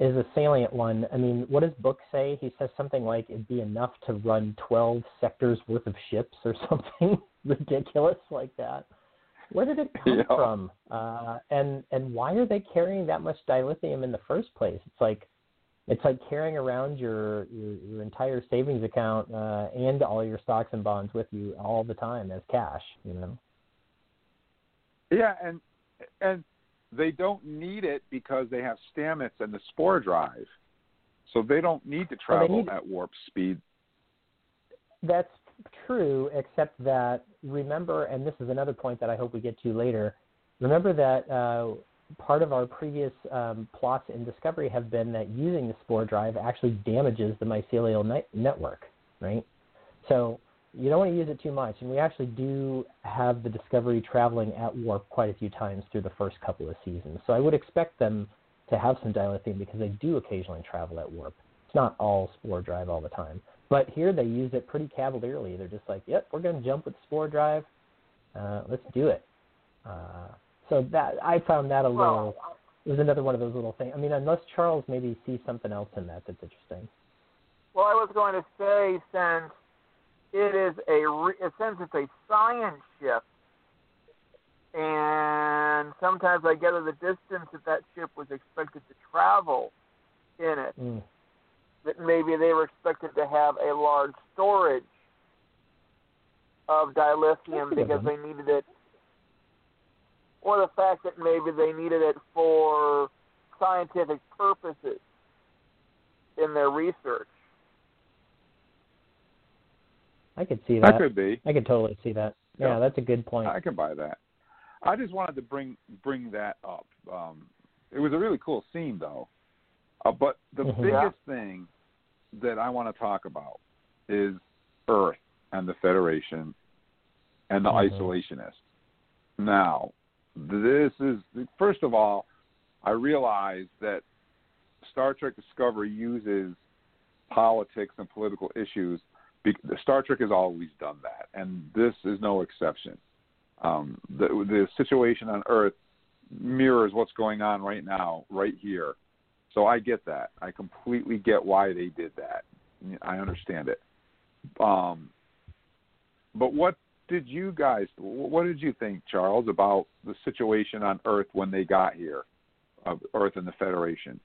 is a salient one. I mean, what does Book say? He says something like it'd be enough to run 12 sectors worth of ships or something ridiculous like that. Where did it come Yeah. from? Uh, and and why are they carrying that much dilithium in the first place? It's like it's like carrying around your your, your entire savings account uh, and all your stocks and bonds with you all the time as cash. You know. Yeah, and and they don't need it because they have Stamets and the Spore Drive, so they don't need to travel need- at warp speed. That's true, except that remember, and this is another point that I hope we get to later. Remember that uh, part of our previous um, plots in Discovery have been that using the spore drive actually damages the mycelial net- network, right? So you don't want to use it too much, and we actually do have the Discovery traveling at warp quite a few times through the first couple of seasons. So I would expect them to have some dilithium because they do occasionally travel at warp. It's not all spore drive all the time. But here they use it pretty cavalierly. They're just like, "Yep, we're going to jump with spore drive. Uh, let's do it." Uh, so that I found that a little. It was another one of those little things. I mean, unless Charles maybe sees something else in that that's interesting. Well, I was going to say since it is a re- since it's a science ship, and sometimes I get to the distance that that ship was expected to travel in it, Mm. That maybe they were expected to have a large storage of dilithium That's a good because they needed it, or the fact that maybe they needed it for scientific purposes in their research. I could see that. That could be. I could totally see that. Yeah, Yeah. that's a good point. I can buy that. I just wanted to bring bring that up. Um, it was a really cool scene, though. Uh, but the Mhm. biggest thing that I want to talk about is Earth and the Federation and the Mhm. isolationists. Now, this is first of all, I realize that Star Trek Discovery uses politics and political issues. Star Trek has always done that, and this is no exception. Um, the the situation on Earth mirrors what's going on right now, right here. So I get that. I completely get why they did that. I understand it. Um, but what did you guys? What did you think, Charles, about the situation on Earth when they got here, of Earth and the Federation?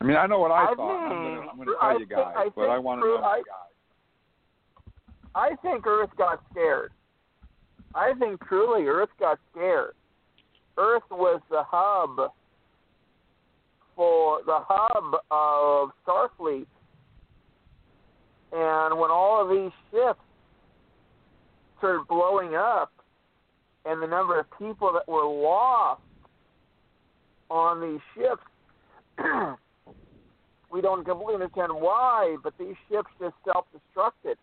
I mean, I know what I, I thought. mean, I'm going to tell you guys, I but I want to know. I, I think Earth got scared. I think truly Earth got scared. Earth was the hub for the hub of Starfleet. And when all of these ships started blowing up and the number of people that were lost on these ships, we don't completely understand why, but these ships just self destructed.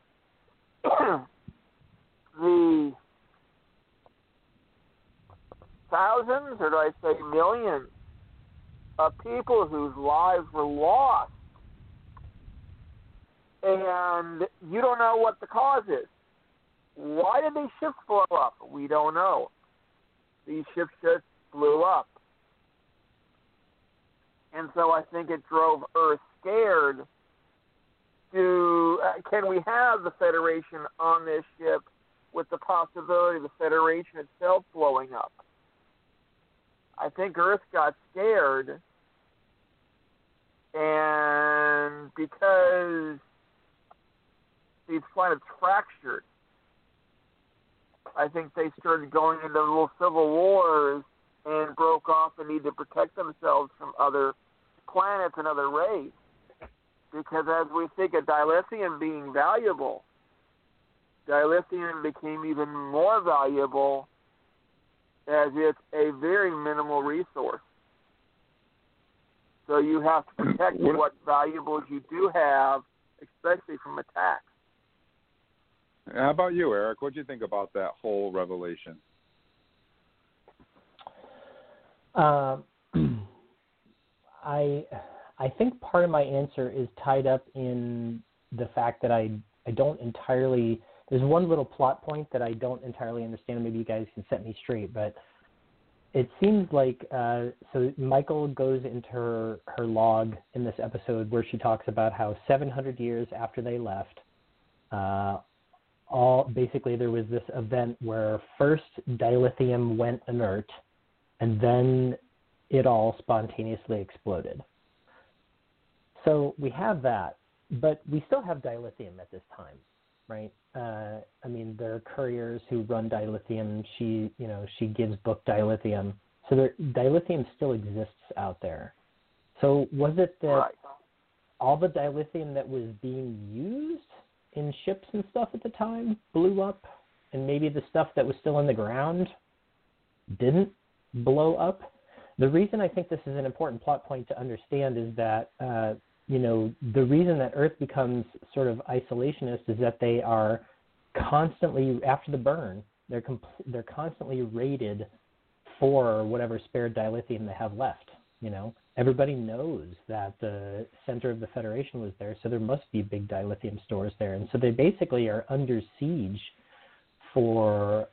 the thousands, or do I say millions, of people whose lives were lost. And you don't know what the cause is. Why did these ships blow up? We don't know. These ships just blew up. And so I think it drove Earth scared to uh, can we have the Federation on this ship with the possibility of the Federation itself blowing up? I think Earth got scared, and because these planets fractured, I think they started going into little civil wars and broke off and needed to protect themselves from other planets and other rays. Because as we think of dilithium being valuable, dilithium became even more valuable as it's a very minimal resource. So you have to protect What- what valuables you do have, especially from attacks. How about you, Eric? What do you think about that whole revelation? Um, I I think part of my answer is tied up in the fact that I I don't entirely. There's one little plot point that I don't entirely understand. Maybe you guys can set me straight, but it seems like uh, so Michael goes into her her log in this episode where she talks about how 700 years after they left, uh, all basically there was this event where first dilithium went inert, and then it all spontaneously exploded. So we have that, but we still have dilithium at this time, right? Uh, I mean, there are couriers who run dilithium. She, you know, she gives book dilithium. So there, dilithium still exists out there. So was it that Right. all the dilithium that was being used in ships and stuff at the time blew up, and maybe the stuff that was still in the ground didn't blow up? The reason I think this is an important plot point to understand is that uh, you know the reason that Earth becomes sort of isolationist is that they are constantly after the burn they're comp- they're constantly raided for whatever spare dilithium they have left. You know, everybody knows that the center of the Federation was there, so there must be big dilithium stores there, and so they basically are under siege for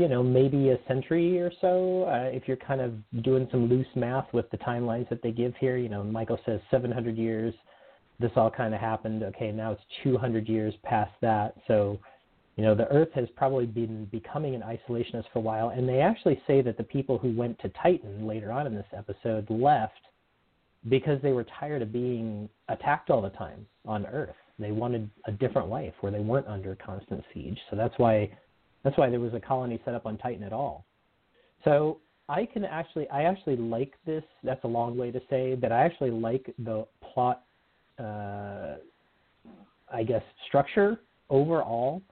you know maybe a century or so uh, if you're kind of doing some loose math with the timelines that they give here you know michael says 700 years this all kind of happened okay now it's 200 years past that. So you know the earth has probably been becoming an isolationist for a while and they actually say that the people who went to titan later on in this episode left because they were tired of being attacked all the time on earth. They wanted a different life where they weren't under constant siege. So that's why that's why there was a colony set up on Titan at all. So I can actually, I actually like this. That's a long way to say that I actually like the plot, uh, I guess, structure overall,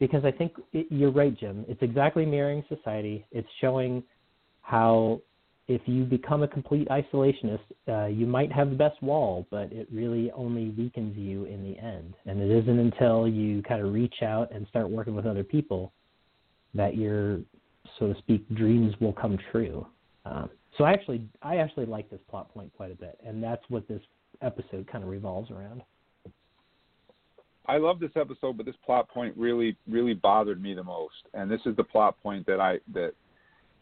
because I think it, you're right, Jim. It's exactly mirroring society. It's showing how if you become a complete isolationist, uh, you might have the best wall, but it really only weakens you in the end. And it isn't until you kind of reach out and start working with other people that your, so to speak, dreams will come true. Um, So I actually I actually like this plot point quite a bit, and that's what this episode kind of revolves around. I love this episode, but this plot point really, really bothered me the most. And this is the plot point that I that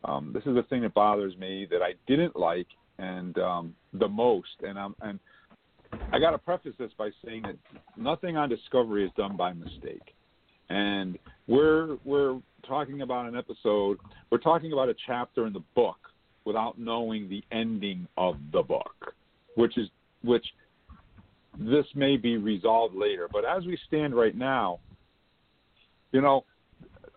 um, this is the thing that bothers me that I didn't like and um, the most. And I'm and I got to preface this by saying that nothing on Discovery is done by mistake. And we're we're talking about an episode. We're talking about a chapter in the book without knowing the ending of the book, which is which this may be resolved later. But as we stand right now, you know,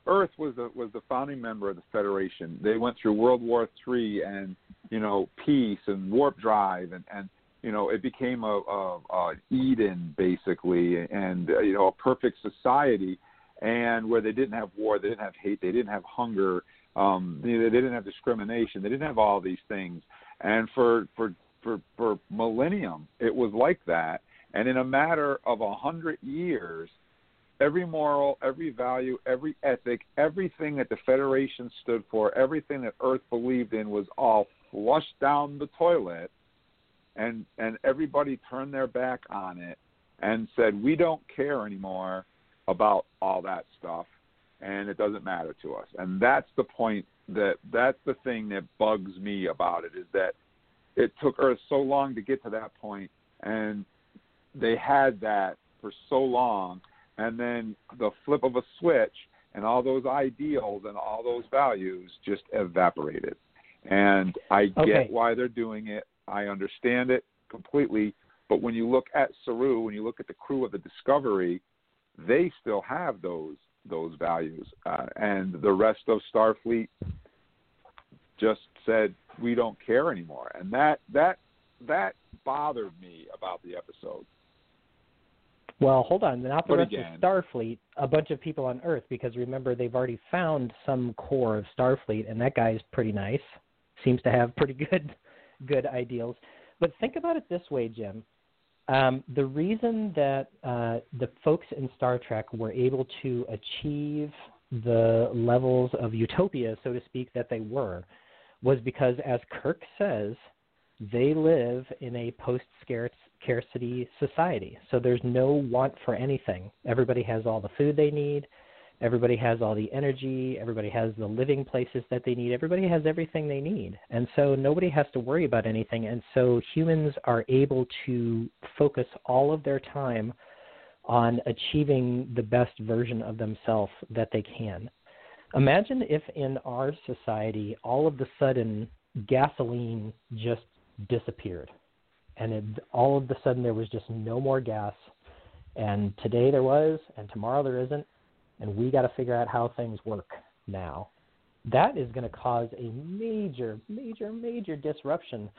Earth was the was the founding member of the Federation. They went through World War Three and you know peace and warp drive and and you know it became a, a, a Eden basically and you know a perfect society and where they didn't have war, they didn't have hate, they didn't have hunger, um, they, they didn't have discrimination, they didn't have all these things. And for for for for millennium, it was like that. And in a matter of a hundred years, every moral, every value, every ethic, everything that the Federation stood for, everything that Earth believed in was all flushed down the toilet, and and everybody turned their back on it and said, "We don't care anymore about all that stuff, and it doesn't matter to us." And that's the point that that's the thing that bugs me about it is that it took Earth so long to get to that point, and they had that for so long, and then the flip of a switch, and all those ideals and all those values just evaporated. And I Okay. get why they're doing it. I understand it completely. But when you look at Saru, when you look at the crew of the Discovery, they still have those those values, uh, and the rest of Starfleet just said we don't care anymore, and that that that bothered me about the episode. Well, hold on. Not the But rest again- of Starfleet. A bunch of people on Earth, because remember they've already found some core of Starfleet, and that guy's pretty nice. Seems to have pretty good, good ideals. But think about it this way, Jim. Um, the reason that uh, the folks in Star Trek were able to achieve the levels of utopia, so to speak, that they were, was because, as Kirk says, they live in a post scarcity society. So there's no want for anything. Everybody has all the food they need. Everybody has all the energy. Everybody has the living places that they need. Everybody has everything they need. And so nobody has to worry about anything. And so humans are able to focus all of their time on achieving the best version of themselves that they can. Imagine if in our society all of a sudden gasoline just disappeared and it, all of a sudden there was just no more gas and today there was and tomorrow there isn't and we got to figure out how things work now that is going to cause a major major major disruption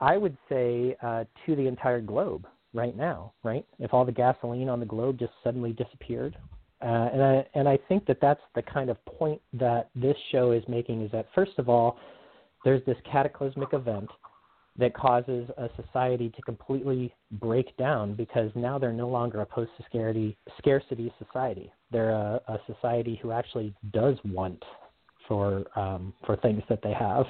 i would say uh, to the entire globe right now right? If all the gasoline on the globe just suddenly disappeared. Uh, and I and I think that that's the kind of point that this show is making is that first of all, there's this cataclysmic event that causes a society to completely break down because now they're no longer a post scarcity society. They're a, a society who actually does want for um, for things that they have.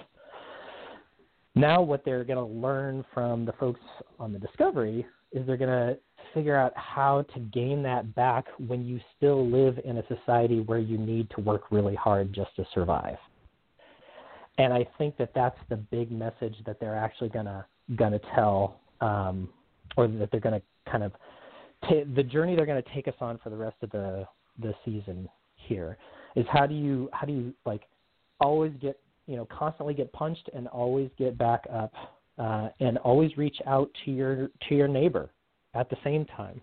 Now, what they're going to learn from the folks on the Discovery is they're going to figure out how to gain that back when you still live in a society where you need to work really hard just to survive. And I think that that's the big message that they're actually gonna gonna tell, um, or that they're gonna kind of ta- the journey they're gonna take us on for the rest of the the season here is how do you how do you like always get you know constantly get punched and always get back up uh, and always reach out to your to your neighbor at the same time.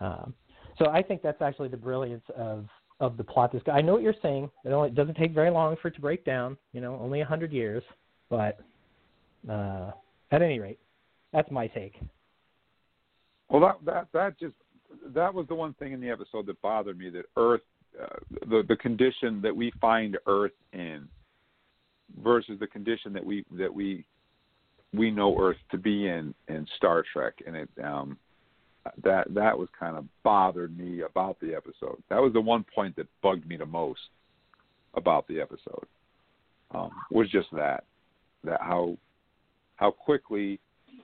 Um, so I think that's actually the brilliance of of the plot. This guy, I know what you're saying. It only it doesn't take very long for it to break down. You know, only a hundred years. But uh, at any rate, that's my take. Well, that that that just that was the one thing in the episode that bothered me that Earth, uh, the the condition that we find Earth in, versus the condition that we that we we know Earth to be in in Star Trek, and it um that that was kind of bothered me about the episode. That was the one point that bugged me the most about the episode. Um, was just that. that how how quickly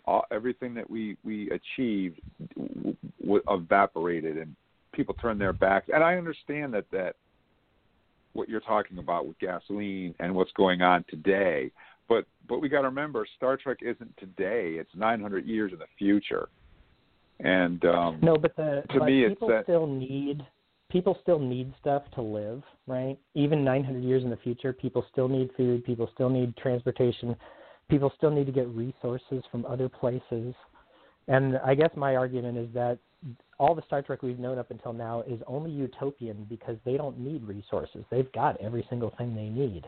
all, everything that we we achieved w- w- evaporated and people turned their backs. And I understand that that what you're talking about with gasoline and what's going on today. But but we got to remember, Star Trek isn't today; it's 900 years in the future. And um, no, but the to me, it's people that still need people still need stuff to live, right? Even 900 years in the future, people still need food. People still need transportation. People still need to get resources from other places. And I guess my argument is that all the Star Trek we've known up until now is only utopian because they don't need resources. They've got every single thing they need.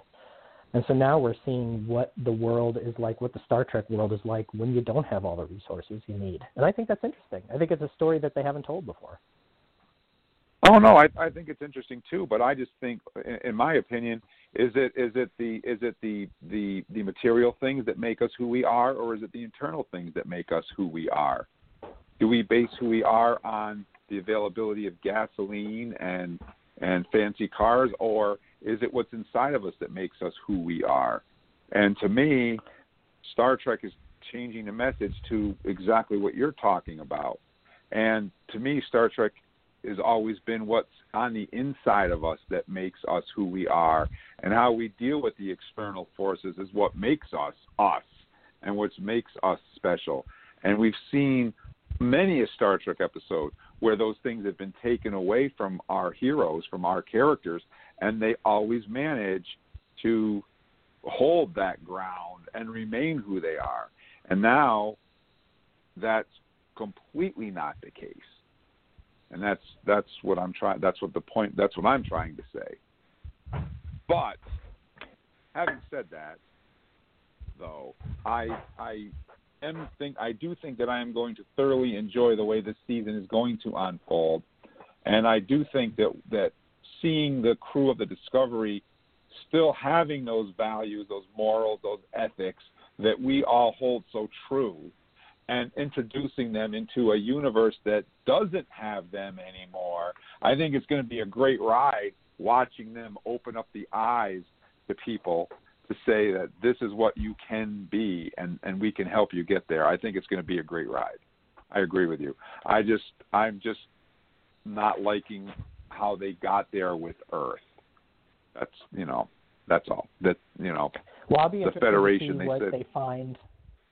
And so now we're seeing what the world is like, what the Star Trek world is like when you don't have all the resources you need. And I think that's interesting. I think it's a story that they haven't told before. Oh no, I I think it's interesting too, but I just think, in, in my opinion, is it is it the is it the the the material things that make us who we are, or is it the internal things that make us who we are? Do we base who we are on the availability of gasoline and and fancy cars, or is it what's inside of us that makes us who we are? And to me, Star Trek is changing the message to exactly what you're talking about. And to me, Star Trek has always been what's on the inside of us that makes us who we are, and how we deal with the external forces is what makes us us, and what makes us special. And we've seen many a Star Trek episode where those things have been taken away from our heroes, from our characters, and they always manage to hold that ground and remain who they are. And now that's completely not the case and that's that's what I'm trying. That's what the point. That's what I'm trying to say. But having said that, though, I I am think I do think that I am going to thoroughly enjoy the way this season is going to unfold, and I do think that that seeing the crew of the Discovery still having those values, those morals, those ethics that we all hold so true and introducing them into a universe that doesn't have them anymore. I think it's going to be a great ride watching them open up the eyes to people to say that this is what you can be and and we can help you get there. I think it's going to be a great ride. I agree with you. I just I'm just not liking how they got there with Earth. That's you know that's all. That you know well, I'll be the Federation to see they what said they find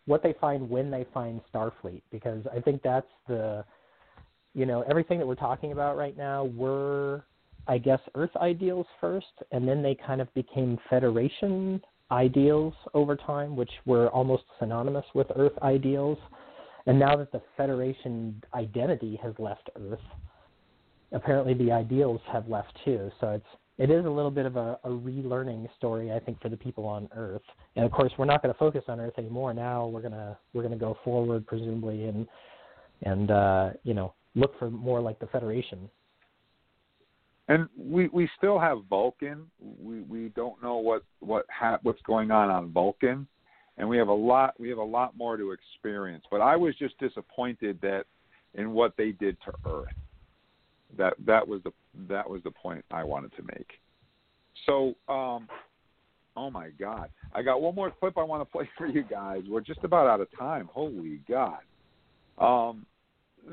what they find when they find Starfleet because I think that's the you know everything that we're talking about right now were I guess Earth ideals first and then they kind of became Federation ideals over time which were almost synonymous with Earth ideals and now that the Federation identity has left Earth apparently the ideals have left too so it's it is a little bit of a, a relearning story, I think, for the people on Earth. And of course, we're not going to focus on Earth anymore. Now we're gonna we're gonna go forward, presumably, and and uh, you know look for more like the Federation. And we we still have Vulcan. We we don't know what what ha- what's going on on Vulcan, and we have a lot we have a lot more to experience. But I was just disappointed that in what they did to Earth that that was the that was the point I wanted to make. So, um, oh my God, I got one more clip I want to play for you guys. We're just about out of time. Holy God. Um,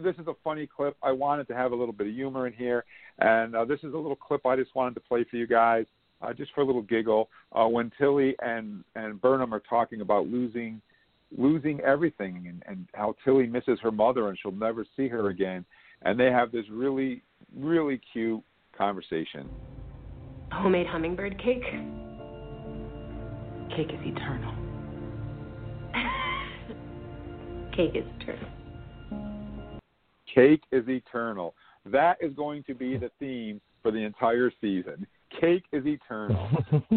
this is a funny clip. I wanted to have a little bit of humor in here, and uh, this is a little clip I just wanted to play for you guys, uh, just for a little giggle. Uh, when Tilly and and Burnham are talking about losing losing everything and, and how Tilly misses her mother and she'll never see her again and they have this really, really cute conversation. Homemade hummingbird cake? Cake is eternal. cake is eternal. Cake is eternal. That is going to be the theme for the entire season. Cake is eternal.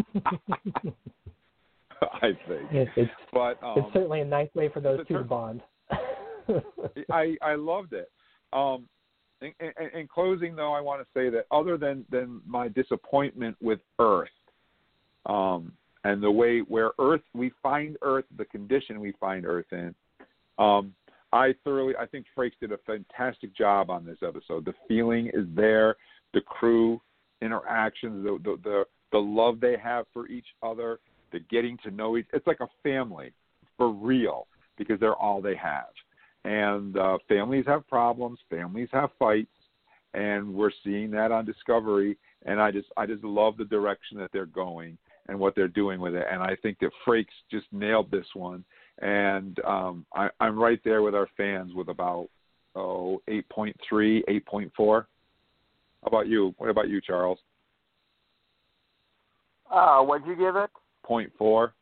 I think. It's, it's, but um, it's certainly a nice way for those two to bond. I I loved it. Um, in, in, in, closing, though, I want to say that other than than my disappointment with Earth, um, and the way where Earth we find Earth, the condition we find Earth in, um, I thoroughly I think Frakes did a fantastic job on this episode. The feeling is there, the crew interactions, the the the, the love they have for each other, They're getting to know each. It's like a family for real because they're all they have. And uh, families have problems. Families have fights, and we're seeing that on Discovery. And I just I just love the direction that they're going and what they're doing with it. And I think that Frakes just nailed this one. And um, I, I'm right there with our fans with about oh 8.3, 8.4. How about you? What about you, Charles? Uh, what'd you give it? Point four.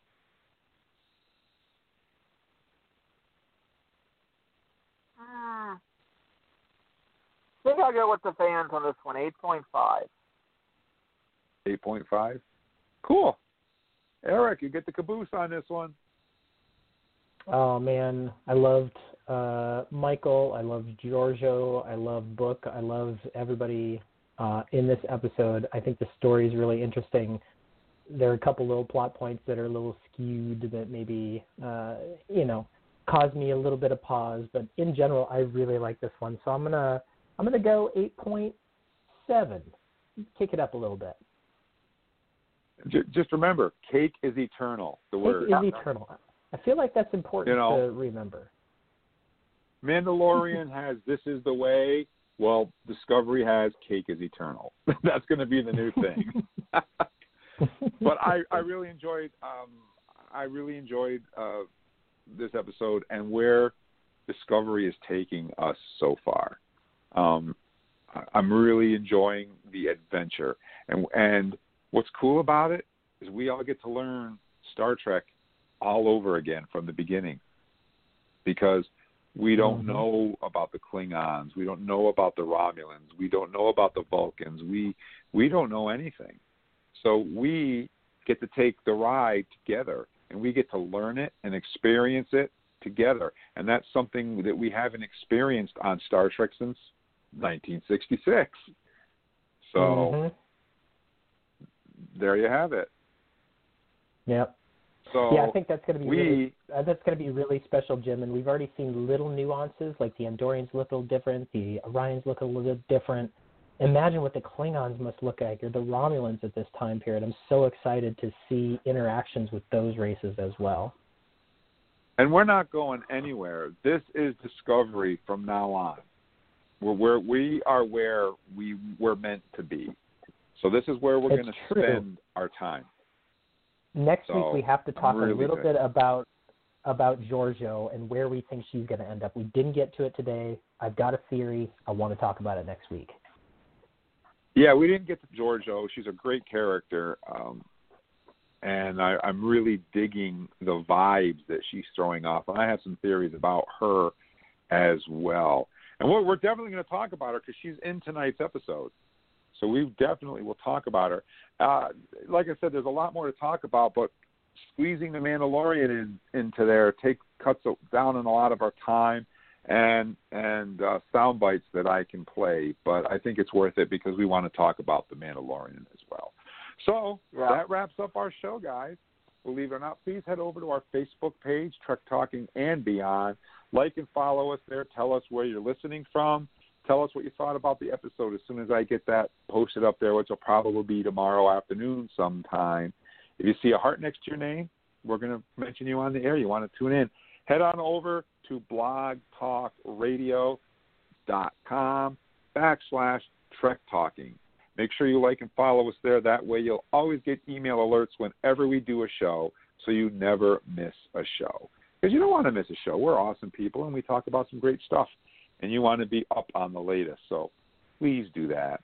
I think I'll go with the fans on this one. 8.5. 8.5. Cool. Eric, you get the caboose on this one. Oh man, I loved uh, Michael. I loved Georgiou. I love Book. I love everybody uh, in this episode. I think the story is really interesting. There are a couple little plot points that are a little skewed that maybe uh, you know caused me a little bit of pause, but in general, I really like this one. So I'm gonna I'm gonna go 8.7. Kick it up a little bit. Just remember, cake is eternal. The word is eternal. I feel like that's important You know, to remember. Mandalorian has "This Is the Way." Well, Discovery has "Cake is Eternal." That's going to be the new thing. but I, I really enjoyed, um, I really enjoyed uh, this episode and where Discovery is taking us so far. Um, I'm really enjoying the adventure, and and what's cool about it is we all get to learn Star Trek all over again from the beginning because we don't Mhm. know about the Klingons, we don't know about the Romulans, we don't know about the Vulcans, we we don't know anything. So we get to take the ride together and we get to learn it and experience it together. And that's something that we haven't experienced on Star Trek since 1966. So Mhm. there you have it. Yep. So yeah, I think that's going to be we really, uh, that's going to be really special, Jim. And we've already seen little nuances, like the Andorians look a little different, the Orions look a little different. Imagine what the Klingons must look like, or the Romulans at this time period. I'm so excited to see interactions with those races as well. and we're not going anywhere. This is discovery from now on. We're where we are where we were meant to be. So this is where we're going to spend our time. Next So, week we have to talk really a little good. bit about about Georgiou and where we think she's going to end up. We didn't get to it today. I've got a theory. I want to talk about it next week. Yeah, we didn't get to Georgiou. She's a great character, um, and I, I'm really digging the vibes that she's throwing off. And I have some theories about her as well. And we're, we're definitely going to talk about her because she's in tonight's episode. So we definitely will talk about her. Uh, like I said, there's a lot more to talk about, but squeezing the Mandalorian in, into there take cuts down on a lot of our time and and uh, sound bites that I can play. But I think it's worth it because we want to talk about the Mandalorian as well. So Yeah. that wraps up our show, guys. Believe it or not, please head over to our Facebook page, Trek Talking and Beyond. Like and follow us there. Tell us where you're listening from. Tell us what you thought about the episode as soon as I get that posted up there, which will probably be tomorrow afternoon sometime. If you see a heart next to your name, we're going to mention you on the air. You want to tune in. Head on over to blogtalkradio.com backslash Trek Talking. Make sure you like and follow us there. That way you'll always get email alerts whenever we do a show so you never miss a show. Because you don't want to miss a show. We're awesome people and we talk about some great stuff. And you want to be up on the latest. So please do that.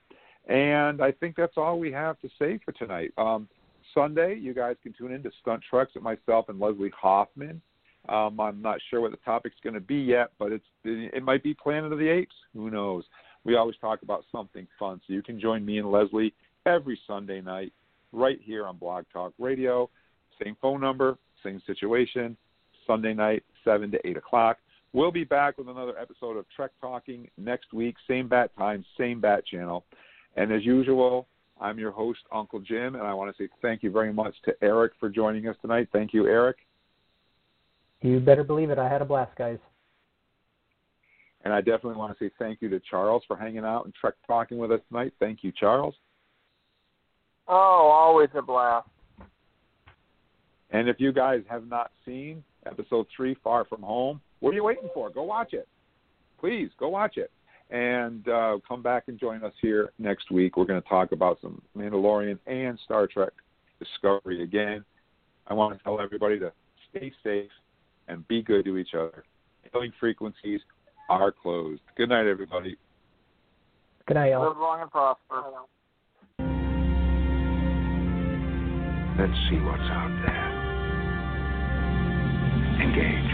And I think that's all we have to say for tonight. Um, Sunday, you guys can tune in to Stunt Trucks with myself and Leslie Hoffman. Um, I'm not sure what the topic's going to be yet, but it's it might be Planet of the Apes. Who knows? We always talk about something fun, so you can join me and Leslie every Sunday night right here on Blog Talk Radio. Same phone number, same situation. Sunday night, seven to eight o'clock. We'll be back with another episode of Trek Talking next week. Same bat time, same bat channel. And as usual, I'm your host, Uncle Jim, and I want to say thank you very much to Eric for joining us tonight. Thank you, Eric. You better believe it. I had a blast, guys. And I definitely want to say thank you to Charles for hanging out and Trek Talking with us tonight. Thank you, Charles. Oh, always a blast. And if you guys have not seen episode three, Far From Home, what are you waiting for? Go watch it. Please go watch it. And uh, come back and join us here next week. We're going to talk about some Mandalorian and Star Trek Discovery again. I want to tell everybody to stay safe and be good to each other. Hailing frequencies are closed. Good night, everybody. Good night, y'all. Live long and prosper. Let's see what's out there. Engage.